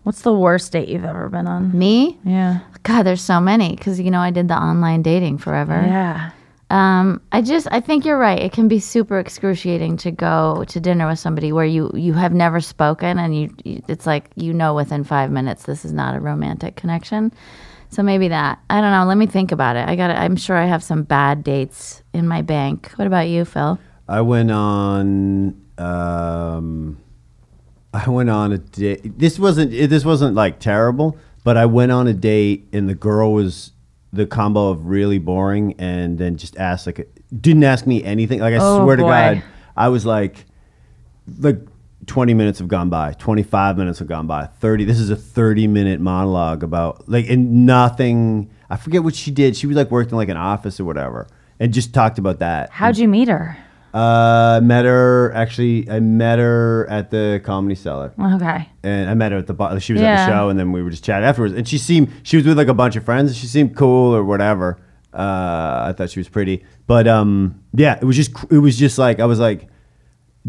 S3: What's the worst date you've ever been on?
S2: Me,
S3: Yeah.
S2: God, there's so many because you know I did the online dating forever.
S3: Yeah.
S2: Um, I just I think you're right. It can be super excruciating to go to dinner with somebody where you you have never spoken and you, you it's like you know within five minutes this is not a romantic connection. So maybe that I don't know. Let me think about it. I got. I'm sure I have some bad dates in my bank. What about you, Phil?
S4: I went on. Um, I went on a date. This wasn't. This wasn't like terrible, but I went on a date, and the girl was the combo of really boring, and then just asked like, didn't ask me anything. Like I
S3: Oh,
S4: swear to. God, I was like, like. 20 minutes have gone by 25 minutes have gone by 30 this is a 30 minute monologue about like and nothing i forget what she did she was like working in like an office or whatever and just talked about that
S3: How'd you meet her?
S4: Uh, met her actually. I met her at the Comedy Cellar,
S3: Okay.
S4: and I met her at the bar. She was at
S3: Yeah.
S4: the show, and then we were just chatting afterwards. And she seemed she was with like a bunch of friends. She seemed cool or whatever. Uh, I thought she was pretty, but um, yeah, it was just it was just like I was like,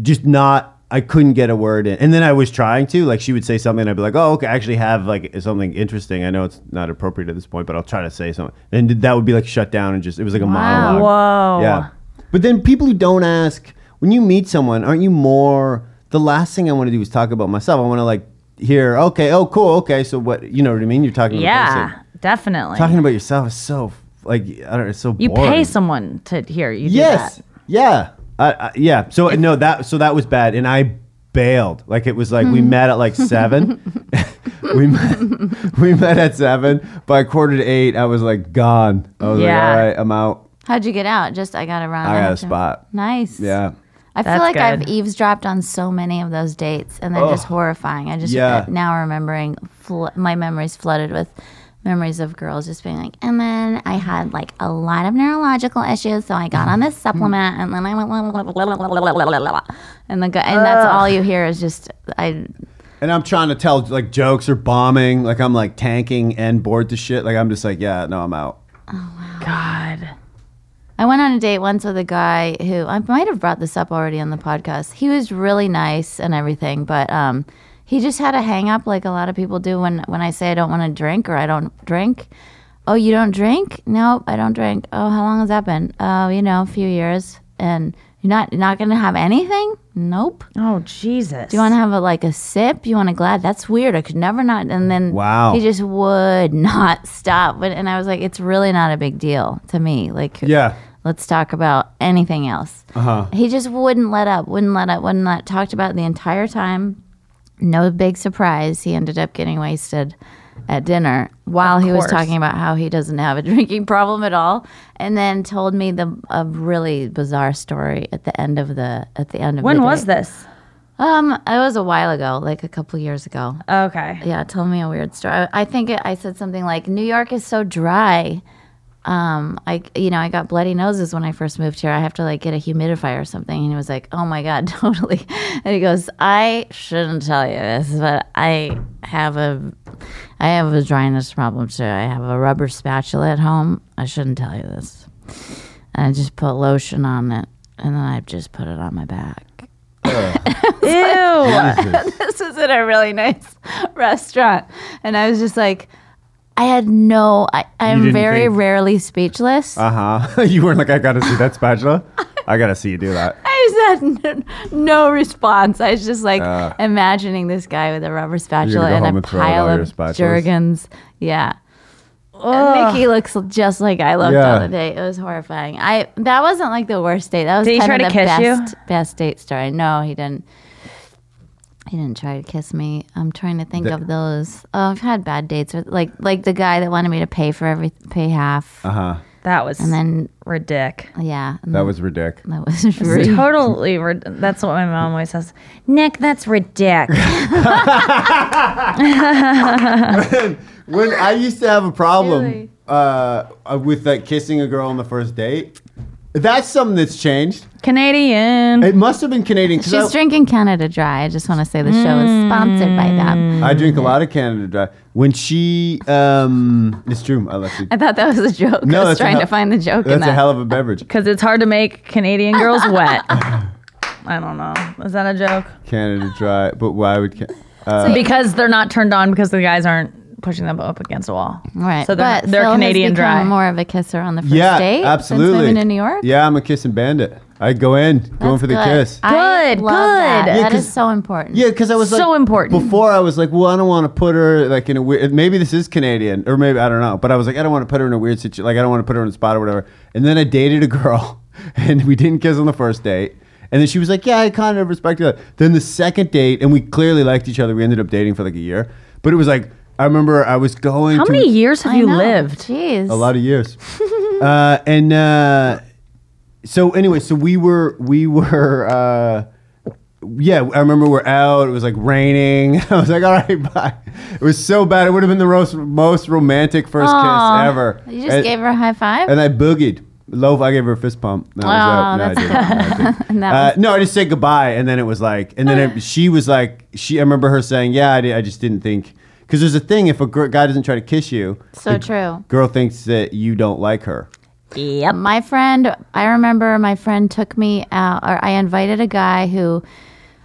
S4: just not. I couldn't get a word in, and then I was trying to like she would say something, and I'd be like, "Oh, okay, I actually have like something interesting." I know it's not appropriate at this point, but I'll try to say something, and that would be like shut down and just it was like a monologue.
S3: Whoa.
S4: Yeah. But then people who don't ask, when you meet someone, aren't you more the last thing I want to do is talk about myself. I want to like hear, okay, oh cool, okay, so what you know what I mean? You're talking
S3: Yeah.
S4: person.
S3: Definitely.
S4: Talking about yourself is so like I don't know, it's so
S3: you
S4: boring.
S3: pay someone to hear you. Do
S4: Yes. Yeah. I, I, yeah. So no, that so that was bad, and I bailed. Like it was like we
S3: Hmm.
S4: met at like seven. we met, we met at seven. By quarter to eight, I was like gone. I was
S3: Yeah.
S4: like, all right, I'm out.
S2: How'd you get out? Just I got to run.
S4: I got a spot.
S2: Nice.
S4: Yeah.
S2: I feel
S3: That's
S2: like I've eavesdropped on so many of those dates, and they're just horrifying. I just
S4: Yeah.
S2: now remembering fl- my memories flooded with memories of girls just being like, and then I had like a lot of neurological issues, so I got on this supplement, and then I went, and the guy, and that's all you hear is just I.
S4: And I'm trying to tell like jokes or bombing, like I'm like tanking and bored to shit. Like I'm just like, yeah, no, I'm out.
S3: Oh wow, God.
S2: I went on a date once with a guy who I might have brought this up already on the podcast. He was really nice and everything, but um, he just had a hang up like a lot of people do when when I say I don't want to drink or I don't drink. Oh, you don't drink? Nope, I don't drink. Oh, how long has that been? Oh, you know, a few years. And you're not you're not gonna have anything? Nope.
S3: Oh Jesus.
S2: Do you want to have a like a sip? You want a glad? That's weird. I could never not. And then
S4: Wow.
S2: he just would not stop. But and I was like, it's really not a big deal to me. Like
S4: Yeah.
S2: Let's talk about anything else.
S4: Uh-huh.
S2: He just wouldn't let up, wouldn't let up, wouldn't let talked about the entire time. No big surprise. He ended up getting wasted at dinner while he was talking about how he doesn't have a drinking problem at all, and then told me the a really bizarre story at the end of the at the end of
S3: When
S2: the
S3: was
S2: day.
S3: this?
S2: Um, it was a while ago, like a couple years ago.
S3: Okay.
S2: Yeah, tell me a weird story. I, I think it, I said something like New York is so dry. Um, I you know I got bloody noses when I first moved here. I have to like get a humidifier or something. And he was like, "Oh my god, totally." And he goes, "I shouldn't tell you this, but I have a I have a dryness problem too. I have a rubber spatula at home. I shouldn't tell you this." And I just put lotion on it, and then I just put it on my back.
S3: Ew.
S2: this was at a really nice restaurant. And I was just like, I had no, I, I'm very
S4: think-
S2: rarely speechless.
S4: Uh huh. you weren't like, I gotta see that spatula. I gotta see you do that.
S2: I just had no, no response. I was just like
S4: Uh.
S2: imagining this guy with a rubber spatula
S4: go
S2: and a
S4: and
S2: pile of
S4: your?
S2: Jergens. Yeah. And Nikki looks just like I looked
S4: Yeah.
S2: on the date. It was horrifying. I that wasn't like the worst date. That was
S3: Did he
S2: kind
S3: try
S2: of
S3: to
S2: the
S3: kiss you?
S2: best best date story. No, he didn't. He didn't try to kiss me. I'm trying to think
S4: The-
S2: of those. Oh, I've had bad dates with like like the guy that wanted me to pay for every pay half,
S4: Uh huh.
S3: That was
S2: and then
S3: ridic.
S2: yeah, and
S4: That was ridiculous.
S2: that was rude.
S3: Totally. rid- That's what my mom always says. Nick, that's ridic.
S4: when I used to have a problem
S2: Really?
S4: uh, with like kissing a girl on the first date, That's something that's changed.
S3: Canadian.
S4: It must have been Canadian.
S2: She's
S4: I,
S2: drinking Canada Dry. I just want to say the show is sponsored by them.
S4: I drink a lot of Canada Dry. When she, um, it's true. I like it.
S2: I thought that was a joke.
S4: No,
S2: I was trying
S4: hell-
S2: to find the joke in
S4: That's
S2: that.
S4: a hell of a beverage.
S3: Because it's hard to make Canadian girls wet. I don't know. Is that a joke?
S4: Canada Dry, but why would? Ca- uh,
S3: because they're not turned on because the guys aren't pushing them up against a wall.
S2: right.
S3: So they're,
S2: but
S3: they're
S2: Phil
S3: Canadian
S2: has become
S3: dry.
S2: more of a kisser on the first
S4: yeah,
S2: date
S4: absolutely.
S2: since moving to New York.
S4: Yeah, I'm a kissing bandit. I go in, going for the
S2: good.
S4: kiss.
S2: I
S3: Good,
S2: That,
S3: good.
S4: Yeah,
S2: That is
S4: 'cause-
S2: so important.
S4: Yeah, because I was like,
S3: So important.
S4: Before I was like, well, I don't want to put her like in a weird. Maybe this is Canadian, or maybe I don't know. But I was like, I don't want to put her in a weird situation. Like I don't want to put her in a spot or whatever. And then I dated a girl, and we didn't kiss on the first date. And then she was like, yeah, I kind of respect that. Then the second date, and we clearly liked each other. We ended up dating for like a year. But it was like, I remember I was going.
S3: How
S4: to
S3: many years have
S2: I
S3: you
S2: know.
S3: lived?
S2: Jeez.
S4: a lot of years. uh, and uh, so anyway, so we were we were uh, yeah. I remember we're out. It was like raining. I was like, all right, bye. It was so bad. It would have been the most most romantic first
S2: Aw.
S4: kiss ever.
S2: You just
S4: and,
S2: gave her a high five.
S4: and I boogied. Loaf, I gave her a fist pump. That
S2: Oh,
S4: out. No, I
S2: that's
S4: didn't. No, I didn't. Uh, no, I just said goodbye, and then it was like, and then it, she was like, she. I remember her saying, "Yeah, I, did, I just didn't think." Because there's a thing if a gr- guy doesn't try to kiss you,
S2: So
S4: the
S2: true.
S4: Girl thinks that you don't like her.
S3: Yep.
S2: My friend, I remember my friend took me out, or I invited a guy who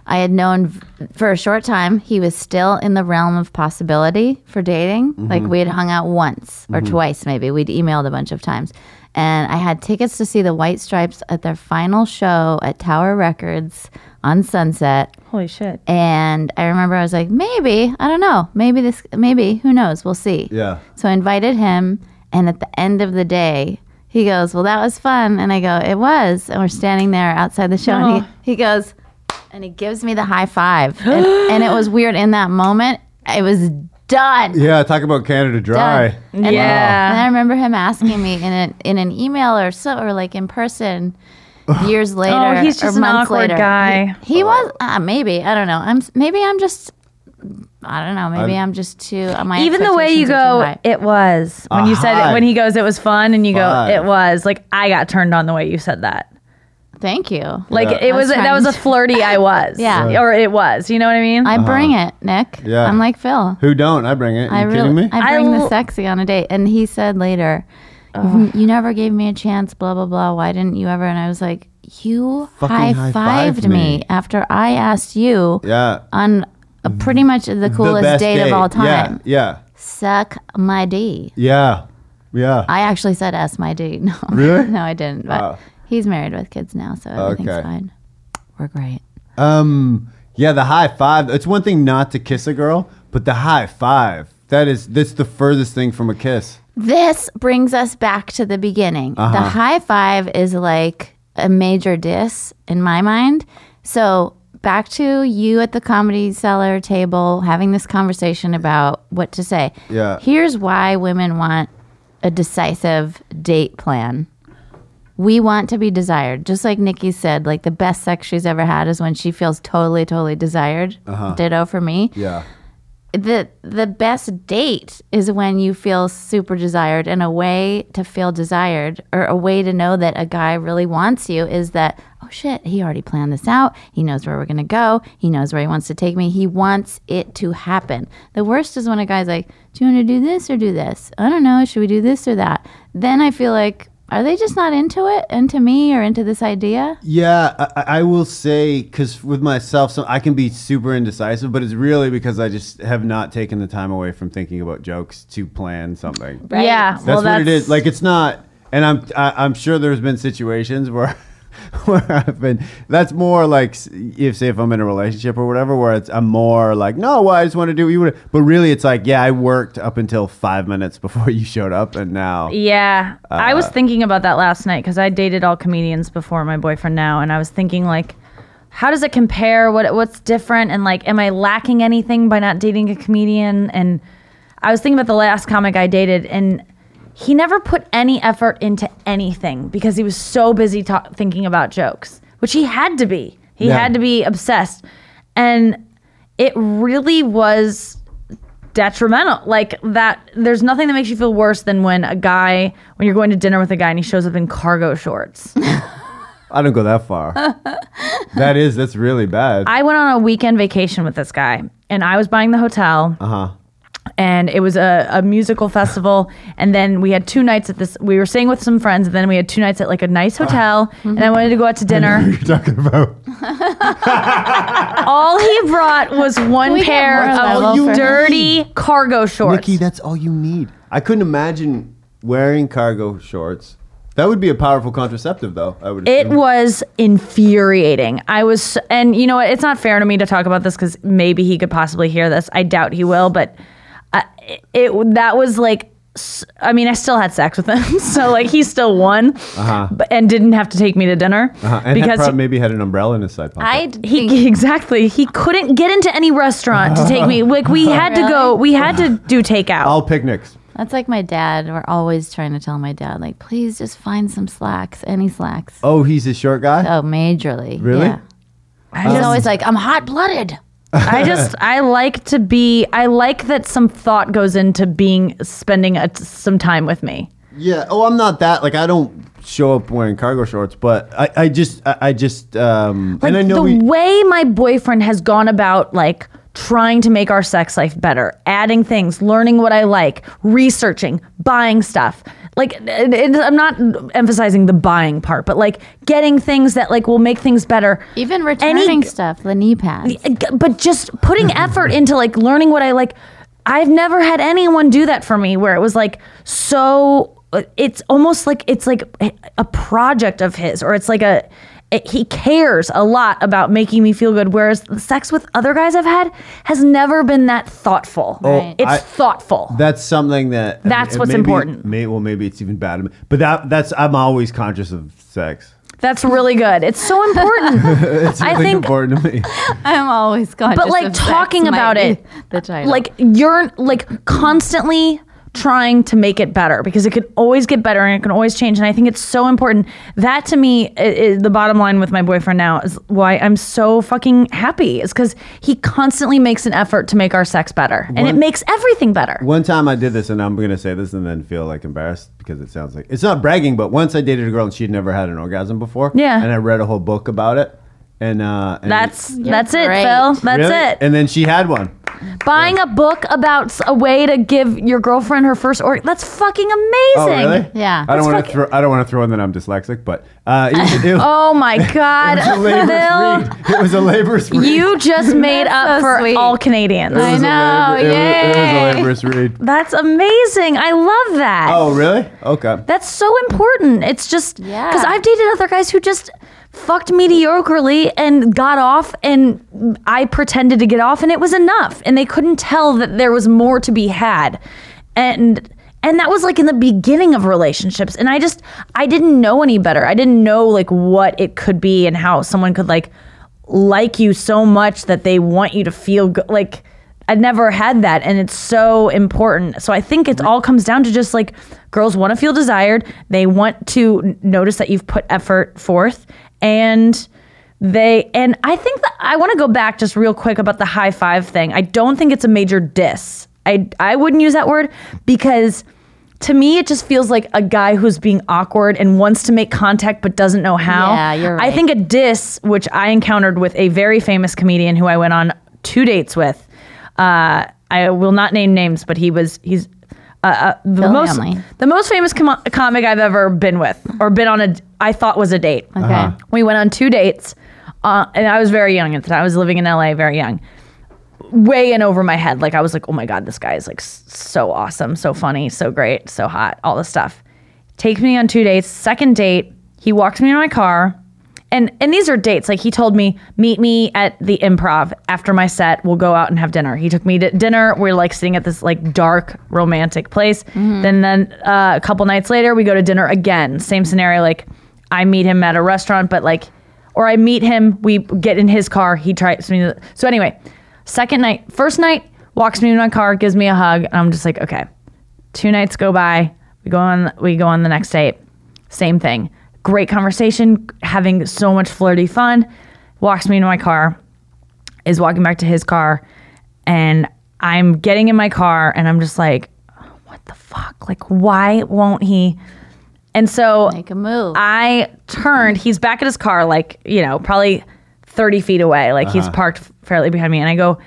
S2: I had known v- for a short time. He was still in the realm of possibility for dating. Like mm-hmm. we had hung out once or mm-hmm. twice, maybe. We'd emailed a bunch of times. And I had tickets to see the White Stripes at their final show at Tower Records on Sunset.
S3: Holy shit.
S2: And I remember I was like, maybe, I don't know, maybe this, maybe, who knows, we'll see.
S4: Yeah.
S2: So I invited him, and at the end of the day, he goes, Well, that was fun. And I go, It was. And we're standing there outside the show, and he, he goes, and he gives me the high five. And, and it was weird in that moment. It was done.
S4: Yeah, talk about Canada Dry.
S2: Done. And,
S3: Yeah.
S2: and I remember him asking me in an in an email or so or like in person years later.
S3: Oh, he's
S2: or
S3: just an
S2: months
S3: awkward
S2: later.
S3: guy.
S2: He, he was uh, maybe I don't know. I'm maybe I'm just I don't know. Maybe
S4: I'm-
S2: I'm, just too. uh, My
S3: Even the way you
S2: expectations are too
S3: go, it was. When you said
S4: high.
S3: it, when he goes, it was fun, and you go, it was. Like, I got turned on the way you said that.
S2: Thank you.
S3: Like,
S4: Yeah.
S3: it
S2: I
S3: was,
S2: was
S3: that was a
S2: to-
S3: flirty I was.
S2: Yeah.
S3: Or it was. You know what I mean?
S2: I uh-huh. bring it, Nick.
S4: Yeah.
S2: I'm like Phil.
S4: Who don't? I bring it. You
S2: I
S4: kidding me?
S2: I bring
S3: I
S2: the sexy on a date. And he said later, "You- you never gave me a chance, blah, blah, blah. Why didn't you ever? And I was like, you
S4: Fucking
S2: high
S4: high-fived
S2: fived me.
S4: me.
S2: after I asked you
S4: yeah.
S2: on a pretty much the
S4: The
S2: coolest
S4: best
S2: date, of all time.
S4: Yeah.
S2: Suck my D.
S4: Yeah. Yeah. Yeah.
S2: I actually said S my D. No.
S4: Really?
S2: no, I didn't. But. He's married with kids now, so everything's
S4: Okay.
S2: fine. We're great.
S4: Um. Yeah. The high five. It's one thing not to kiss a girl, but the high five. That is. That's the furthest thing from a kiss.
S2: This brings us back to the beginning. The
S4: Uh-huh.
S2: high five is like a major diss in my mind. So back to you at the comedy cellar table having this conversation about what to say.
S4: Yeah.
S2: Here's why women want a decisive date plan. We want to be desired. Just like Nikki said, like the best sex she's ever had is when she feels totally, totally desired. Uh-huh. Ditto for me.
S4: Yeah.
S2: the the best date is when you feel super desired and a way to feel desired or a way to know that a guy really wants you is that oh shit he already planned this out. He knows where we're going to go. He knows where he wants to take me. He wants it to happen. The worst is when a guy's like do you want to do this or do this? I don't know. Should we do this or that? Then i feel like are they just not into it into me or into this idea
S4: Yeah, I, I I will say because with myself, so I can be super indecisive, but it's really because I just have not taken the time away from thinking about jokes to plan something.
S2: Right.
S3: Yeah.
S4: That's
S3: well,
S4: what
S3: that's
S4: it is. Like it's not, and I'm I, I'm sure there's been situations where where I've been. That's more like if say if I'm in a relationship or whatever, where it's I'm more like no, well, I just want to do what you would. But really, it's like yeah, I worked up until five minutes before you showed up, and now
S3: Yeah. I
S4: Uh,
S3: was thinking about that last night because I dated all comedians before my boyfriend now. And I was thinking, like, how does it compare? What What's different? And, like, am I lacking anything by not dating a comedian? And I was thinking about the last comic I dated. And he never put any effort into anything because he was so busy ta- thinking about jokes, which he had to be. He
S4: Yeah.
S3: had to be obsessed. And it really was detrimental. Like that, there's nothing that makes you feel worse than when a guy, when you're going to dinner with a guy and he shows up in cargo shorts.
S4: I don't go that far. that is that's really bad.
S3: I went on a weekend vacation with this guy, and I was buying the hotel.
S4: Uh huh.
S3: And it was a, a musical festival and then we had two nights at this we were staying with some friends and then we had two nights at like a nice hotel and i wanted to go out to dinner
S4: You're talking about.
S3: all he brought was one
S2: we get
S3: pair
S2: more
S3: of
S2: level
S3: dirty cargo shorts
S4: Nikki, that's all you need. I couldn't imagine wearing cargo shorts. That would be a powerful contraceptive, though. I would.
S3: it
S4: assume.
S3: was infuriating i was and you know what it's not fair to me to talk about this because maybe he could possibly hear this i doubt he will but it that was like I mean, I still had sex with him, so like he still won,
S4: Uh-huh.
S3: but, and didn't have to take me to dinner
S4: Uh-huh. And
S3: because
S4: because maybe had an umbrella in his side pocket.
S2: I
S3: He exactly. He couldn't get into any restaurant to take me. Like we had to go. We had to do takeout.
S4: all picnics.
S2: that's like my dad. We're always trying to tell my dad, like, please just find some slacks, any slacks.
S4: Oh, he's a short guy.
S2: Oh, majorly.
S4: Really?
S2: Yeah. He's always like, I'm hot blooded.
S3: I just I like to be. I like that some thought goes into being spending a, some time with me.
S4: Yeah. Oh, I'm not that. Like, I don't show up wearing cargo shorts, but I, I just, I, I just, um,
S3: Like
S4: and I know
S3: the
S4: we.
S3: way my boyfriend has gone about like trying to make our sex life better, adding things, learning what I like, researching, buying stuff. Like it- it- I'm not emphasizing the buying part, but like getting things that like will make things better.
S2: Even returning
S3: Any-
S2: stuff, the knee pads.
S3: but just putting effort into like learning what I like. I've never had anyone do that for me where it was like so uh, it's almost like it's like a project of his or it's like a it, he cares a lot about making me feel good whereas the sex with other guys I've had has never been that thoughtful.
S2: Oh, right.
S3: It's
S4: I-
S3: thoughtful.
S4: That's something that. I
S3: That's
S4: mean,
S3: what's
S4: maybe-
S3: important.
S4: May, well, maybe it's even bad. But that that's I'm always conscious of sex.
S3: That's really good. It's so important.
S4: It's really
S3: I think
S4: important to me.
S2: I'm always conscious.
S3: but like
S2: of sex
S3: talking
S2: might
S3: about
S2: be
S3: it
S2: The title.
S3: like you're like constantly trying to make it better because it could always get better and it can always change and i think it's so important that to me is the bottom line with my boyfriend now is why i'm so fucking happy is because he constantly makes an effort to make our sex better and it makes everything better
S4: One time I did this, and I'm gonna say this and then feel like embarrassed because it sounds like it's not bragging. But once I dated a girl and she'd never had an orgasm before.
S3: Yeah.
S4: And I read a whole book about it. And uh, and
S3: that's
S2: You're
S3: that's it phil that's
S4: Really?
S3: it
S4: And then she had one.
S3: Buying a book about a way to give your girlfriend her first or that's fucking amazing
S4: Oh, really?
S2: Yeah.
S4: I don't want to
S3: fucking-
S4: throw. I don't want to throw in that I'm dyslexic, but uh, it, it,
S3: oh my god
S4: it was a laborious
S3: phil
S4: read. It was a laborious read.
S3: You just made up
S2: so
S3: for
S2: sweet.
S3: all Canadians.
S4: It was
S2: I
S4: a
S2: know,
S4: labor- it was- It, was, a laborious read.
S3: That's amazing. I love that.
S4: Oh, really? Okay.
S3: That's so important. It's just
S2: Yeah.
S3: because I've dated other guys who just fucked mediocrely and got off, and I pretended to get off, and it was enough, and they couldn't tell that there was more to be had, and and that was like in the beginning of relationships, and I just I didn't know any better. I didn't know like what it could be and how someone could like like you so much that they want you to feel good like I'd never had that and it's so important. So I think it all comes down to just like girls want to feel desired, they want to notice that you've put effort forth and they and I think that I want to go back just real quick about the high five thing. I don't think it's a major diss. I I wouldn't use that word because to me it just feels like a guy who's being awkward and wants to make contact but doesn't know how.
S2: Yeah, you're right.
S3: I think a diss, which I encountered with a very famous comedian who I went on two dates with. Uh, I will not name names, but he was he's uh, uh, the
S2: Phil
S3: most
S2: Hanley.
S3: the most famous com- comic I've ever been with or been on a I thought was a date.
S2: Okay.
S3: We went on two dates, uh, and I was very young at the time. I was living in LA, very young. Way in over my head. Like I was like, oh my god, this guy is like so awesome, so funny, so great, so hot, all this stuff. Takes me on two dates. Second date, he walks me in my car. And, and these are dates. Like he told me, meet me at the improv after my set. We'll go out and have dinner. He took me to dinner. We're like sitting at this like dark romantic place. Then then uh, a couple nights later, we go to dinner again. Same scenario. Like I meet him at a restaurant, but like, or I meet him. We get in his car. He tries me. So anyway, second night, first night, walks me in my car, gives me a hug, and I'm just like, okay. Two nights go by. We go on. We go on the next date. Same thing. Great conversation, having so much flirty fun. Walks me into my car, is walking back to his car, and I'm getting in my car and I'm just like, what the fuck? Like, why won't he? And so
S2: Make a move.
S3: I turned. He's back at his car, like, you know, probably 30 feet away. Like, he's parked fairly behind me. And I go,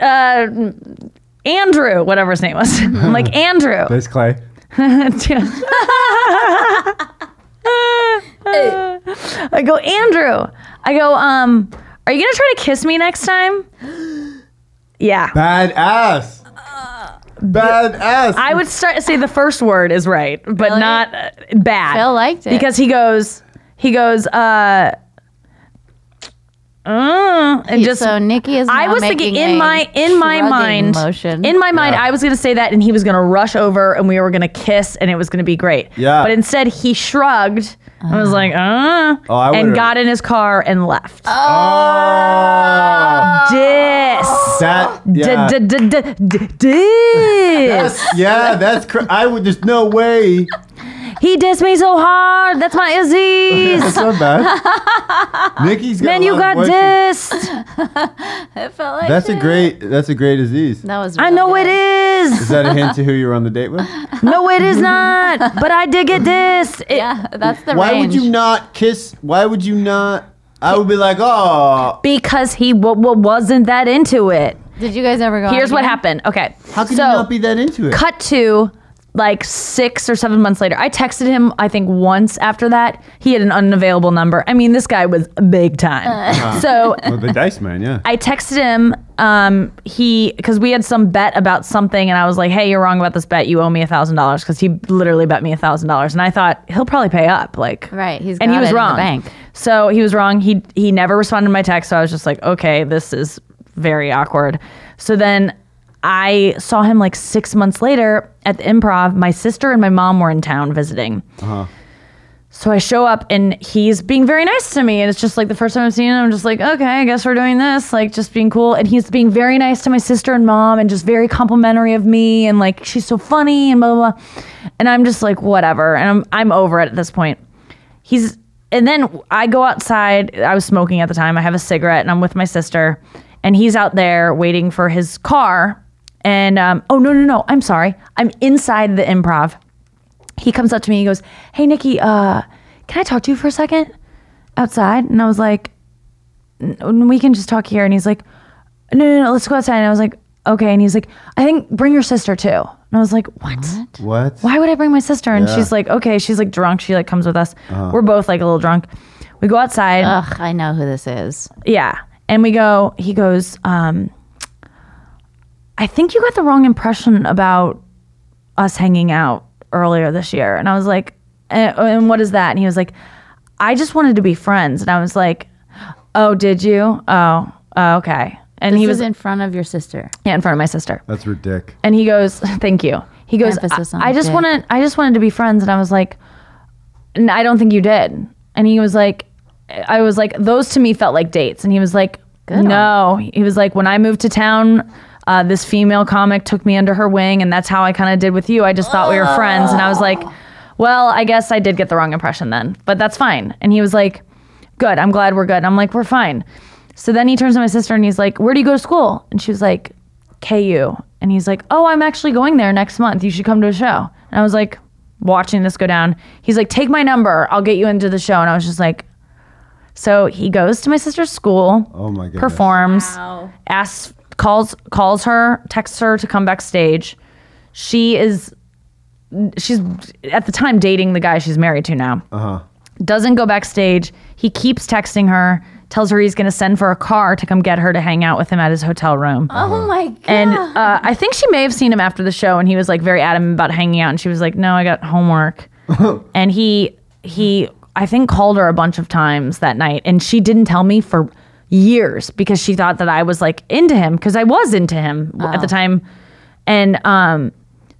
S3: uh, Andrew, whatever his name was. I'm like, Andrew.
S4: There's Clay.
S3: I go, Andrew. I go, um, are you gonna try to kiss me next time? Yeah.
S4: Bad ass. Bad ass.
S3: I would start to say the first word is right, but
S2: Really?
S3: not uh, bad.
S2: Phil liked it.
S3: because he goes, he goes, uh, uh, and just
S2: so Nikki is.
S3: I was thinking in my in my mind
S2: motion.
S3: in my mind
S4: Yeah.
S3: I was gonna say that and he was gonna rush over and we were gonna kiss and it was gonna be great.
S4: Yeah.
S3: But instead he shrugged. I was like, uh,
S4: Oh, I
S3: and
S4: would've-
S3: got in his car and left.
S4: Oh.
S3: Dis.
S4: That. Yeah.
S3: D- d- d- d- dis.
S4: That's, yeah, that's. Cr- I would. There's no way.
S3: He dissed me so hard. That's my
S4: That's
S3: Aziz.
S4: not bad. Nikki's got.
S3: Man,
S4: a
S3: you got
S4: of voices.
S3: dissed.
S2: It felt like
S4: That's a great. That's a great disease.
S2: That was.
S3: I know
S2: good.
S3: it
S4: Is
S3: is.
S4: that a hint to who you were on the date with?
S3: No, it is not. But I did get dissed. It-
S2: Yeah, that's the
S4: Why
S2: range.
S4: would you not kiss? Why would you not? I would be like, oh,
S3: because he w- w- wasn't that into it.
S2: Did you guys ever go? out
S3: Here's what happened. Okay.
S4: how can
S3: so,
S4: you not be that into it?
S3: cut to like six or seven months later. I texted him, I think once after that. He had an unavailable number. I mean, this guy was big time. So
S4: Well, the dice man, yeah.
S3: I texted him. Um, he because we had some bet about something, and I was like, "Hey, you're wrong about this bet. You owe me a thousand dollars." Because he literally bet me a thousand dollars, and I thought he'll probably pay up. Like,
S2: Right, he's
S3: and he was
S2: it in the
S3: wrong.
S2: bank.
S3: So he was wrong. He he never responded to my text. So I was just like, okay, this is very awkward. So then I saw him like six months later at the improv. My sister and my mom were in town visiting. Uh-huh. So I show up and he's being very nice to me. And it's just like the first time I've seen him, I'm just like, okay, I guess we're doing this. Like just being cool. And he's being very nice to my sister and mom and just very complimentary of me. And like, she's so funny and blah, blah, blah. And I'm just like, whatever. And I'm, I'm over it at this point. He's, and then I go outside. I was smoking at the time. I have a cigarette and I'm with my sister. And he's out there waiting for his car. And, um, oh, no, no, no. I'm sorry. I'm inside the improv. He comes up to me. He goes hey nikki uh can i talk to you for a second? Outside. And i was like "N- we can just talk here. And he's like no no no. Let's go outside. And i was like okay. And he's like i think bring your sister too. And i was like what,
S4: what?
S3: why would i bring my sister? And
S4: Yeah.
S3: she's like okay. She's like drunk. She like comes with us. We're both like a little drunk. We go outside.
S2: Ugh, I know who this is.
S3: yeah. And we go, he goes, um, I think you got the wrong impression about us hanging out earlier this year. And I was like, "Eh, and what is that? And he was like, I just wanted to be friends. And I was like, oh, did you? Oh, oh okay. And
S2: This
S3: he was
S2: in front of your sister.
S3: yeah, in front of my sister.
S4: That's ridiculous.
S3: And he goes, "Thank you." He goes,
S2: Emphasis
S3: "I, I just wanted, I just wanted to be friends." And I was like, "N- "I don't think you did." And he was like, "I was like, those to me felt like dates." And he was like,
S2: Good
S3: "No." He was like, "When I moved to town." Uh, this female comic took me under her wing, and that's how I kind of did with you. I just thought we were friends, and I was like, "Well, I guess I did get the wrong impression then, but that's fine." And he was like, "Good, I'm glad we're good." And I'm like, "We're fine." So then he turns to my sister and he's like, Where do you go to school? And she was like, KU. And he's like, Oh, I'm actually going there next month. You should come to a show. And I was like, watching this go down. He's like, Take my number. I'll get you into the show. And I was just like, So he goes to my sister's school,
S4: Oh my goodness.
S3: performs, asks, calls, calls her, texts her to come backstage. She is, she's at the time dating the guy she's married to now
S4: Uh huh.
S3: doesn't go backstage. He keeps texting her, tells her he's going to send for a car to come get her to hang out with him at his hotel room.
S2: Oh my god.
S3: And uh, I think she may have seen him after the show, and he was like very adamant about hanging out. And she was like, "No, I got homework." and he he I think called her a bunch of times that night, and she didn't tell me for years because she thought that I was like into him because I was into him w at the time, and um,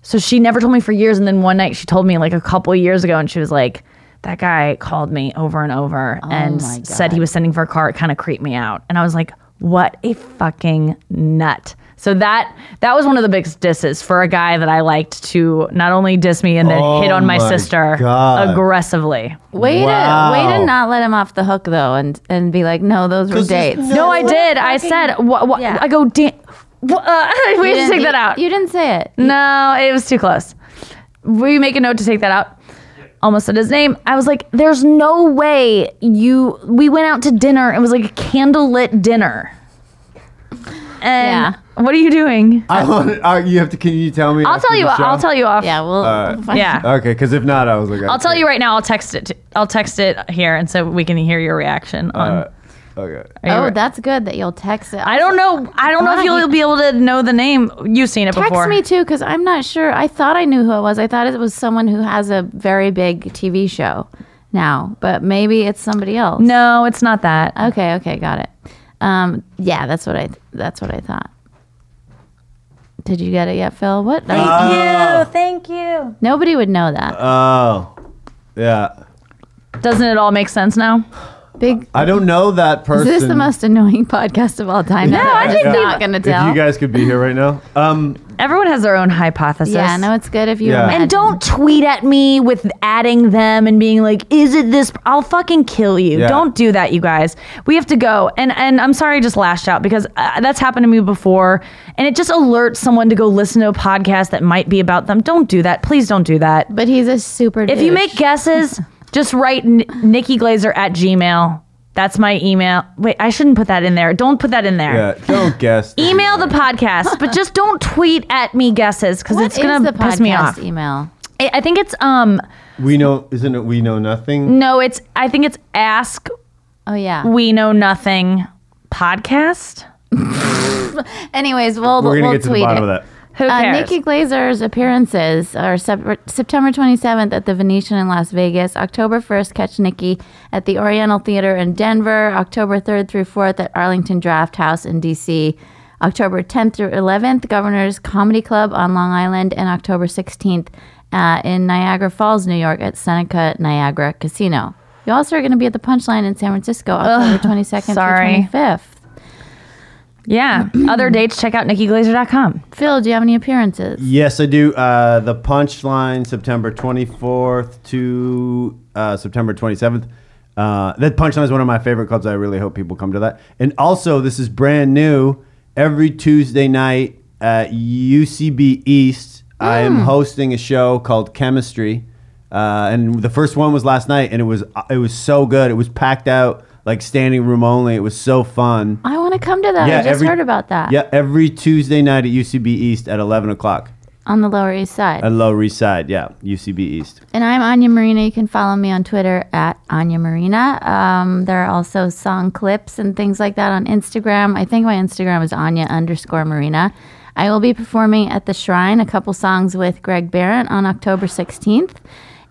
S3: so she never told me for years. And then one night she told me like a couple years ago, and she was like. That guy called me over and over and said he was sending for a car. It kind of creeped me out, and I was like, "What a fucking nut!" So that that was one of the biggest disses for a guy that I liked to not only diss me and then
S4: Oh
S3: hit on my,
S4: my
S3: sister
S4: God.
S3: aggressively.
S2: way
S4: Wow.
S2: to way to not let him off the hook though, and and be like, no, those were dates.
S4: no-
S3: No, I
S2: What a
S3: did. I said, what, what,
S2: Yeah.
S3: I go, "Dan- Uh, we
S2: You
S3: have to take that out.
S2: You didn't say it.
S3: No, it was too close. We make a note to take that out. Almost said his name. I was like, "There's no way you." We went out to dinner. It was like a candlelit dinner. And what are you doing?
S4: I want. Uh, you have to. Can you tell me?
S3: I'll tell you.
S4: the?
S3: I'll tell you off.
S2: Yeah, we'll,
S4: Alright.
S2: we'll
S3: Yeah.
S4: Okay, because if not, I was like,
S3: I'll tell you right now. I'll text it. To, I'll text it here, and so we can hear your reaction. On,
S4: Uh, okay.
S2: Oh,
S3: re-
S2: that's good that you'll text it.
S3: I don't know. I don't know if you'll be able to know the name. You've seen it
S2: Text
S3: before.
S2: Text me too, because I'm not sure. I thought I knew who it was. I thought it was someone who has a very big TV show now, but maybe it's somebody else.
S3: No, it's not that.
S2: Okay, okay, got it. Um, yeah, that's what I. That's what I thought. Did you get it yet, Phil? What?
S3: Thank you. Oh. Thank you.
S2: Nobody would know that.
S4: Oh, yeah.
S3: Doesn't it all make sense now?
S2: Big.
S4: I don't know that person.
S2: Is this the most annoying podcast of all time? No,
S3: I think
S2: I'm
S3: they-
S2: not going to
S4: If
S2: tell.
S4: you guys could be here right now, um,
S3: Everyone has their own hypothesis.
S2: yeah, no, it's good if you.
S4: Yeah.
S2: imagine.
S3: And don't tweet at me with adding them and being like, "Is it this?" I'll fucking kill you.
S4: Yeah.
S3: Don't do that, you guys. We have to go. And and I'm sorry, I just lashed out because uh, that's happened to me before, and it just alerts someone to go listen to a podcast that might be about them. Don't do that. Please don't do that.
S2: But he's a super.
S3: If you make guesses, just write N- Nikki Glazer at Gmail. That's my email. Wait, I shouldn't put that in there. Don't put that in there.
S4: yeah, don't guess.
S3: Email the podcast, but just don't tweet at me guesses because it's gonna
S2: the
S3: piss me off.
S2: Email.
S3: I I think it's um
S4: We know, isn't it? We know nothing.
S3: no, it's I think it's ask
S2: Oh yeah.
S3: we know nothing podcast.
S2: Anyways, we'll
S4: We're gonna
S2: we'll
S4: get to the
S2: tweet
S4: bottom
S2: it.
S4: of that.
S3: Who
S2: Uh. Nikki Glazer's appearances are Sep- September 27th at the Venetian in Las Vegas, October 1st, catch Nikki at the Oriental Theater in Denver, October 3rd through 4th at Arlington Draft House in DC, October 10th through 11th, Governor's Comedy Club on Long Island, and October 16th uh, in Niagara Falls, New York at Seneca Niagara Casino. You also are going to be at the Punchline in San Francisco, October 22nd
S3: sorry.
S2: through 25th.
S3: Yeah. Other dates, check out nikkiglazer.com.
S2: Phil, do you have any appearances?
S4: Yes, I do. Uh, the Punchline, September 24th to uh, September 27th. Uh, that Punchline is one of my favorite clubs. I really hope people come to that. And also, this is brand new. Every Tuesday night at UCB East, I am hosting a show called Chemistry. Uh, and the first one was last night, and it was it was so good. It was packed out, like standing room only. It was so fun.
S2: I want to come to that. Yeah, I just heard about that.
S4: Yeah, every Tuesday night at UCB East at 11 o'clock.
S2: On the Lower East Side.
S4: At Lower East Side, yeah, UCB East.
S2: and I'm Anya Marina. You can follow me on Twitter at Anya Marina. Um, there are also song clips and things like that on Instagram. I think my Instagram is Anya underscore Marina. I will be performing at the Shrine a couple songs with Greg Barrett on October 16th.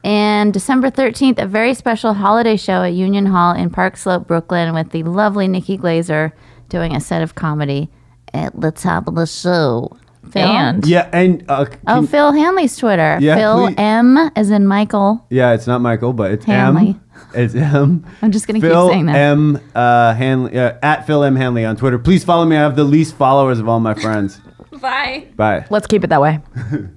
S2: And December 13th, a very special holiday show at Union Hall in Park Slope, Brooklyn, with the lovely Nikki Glazer doing a set of comedy at the top of the show. Phil?
S3: And
S4: Yeah, and uh,
S2: Oh, Phil Hanley's Twitter.
S4: Yeah,
S2: Phil
S4: please.
S2: M as in Michael.
S4: yeah, it's not Michael, but it's
S2: Hanley.
S4: M. It's M.
S2: I'm just gonna keep saying that.
S4: M. Uh, Hanley uh, at Phil M Hanley on Twitter. Please follow me. I have the least followers of all my friends.
S2: Bye.
S4: Bye.
S3: let's keep it that way.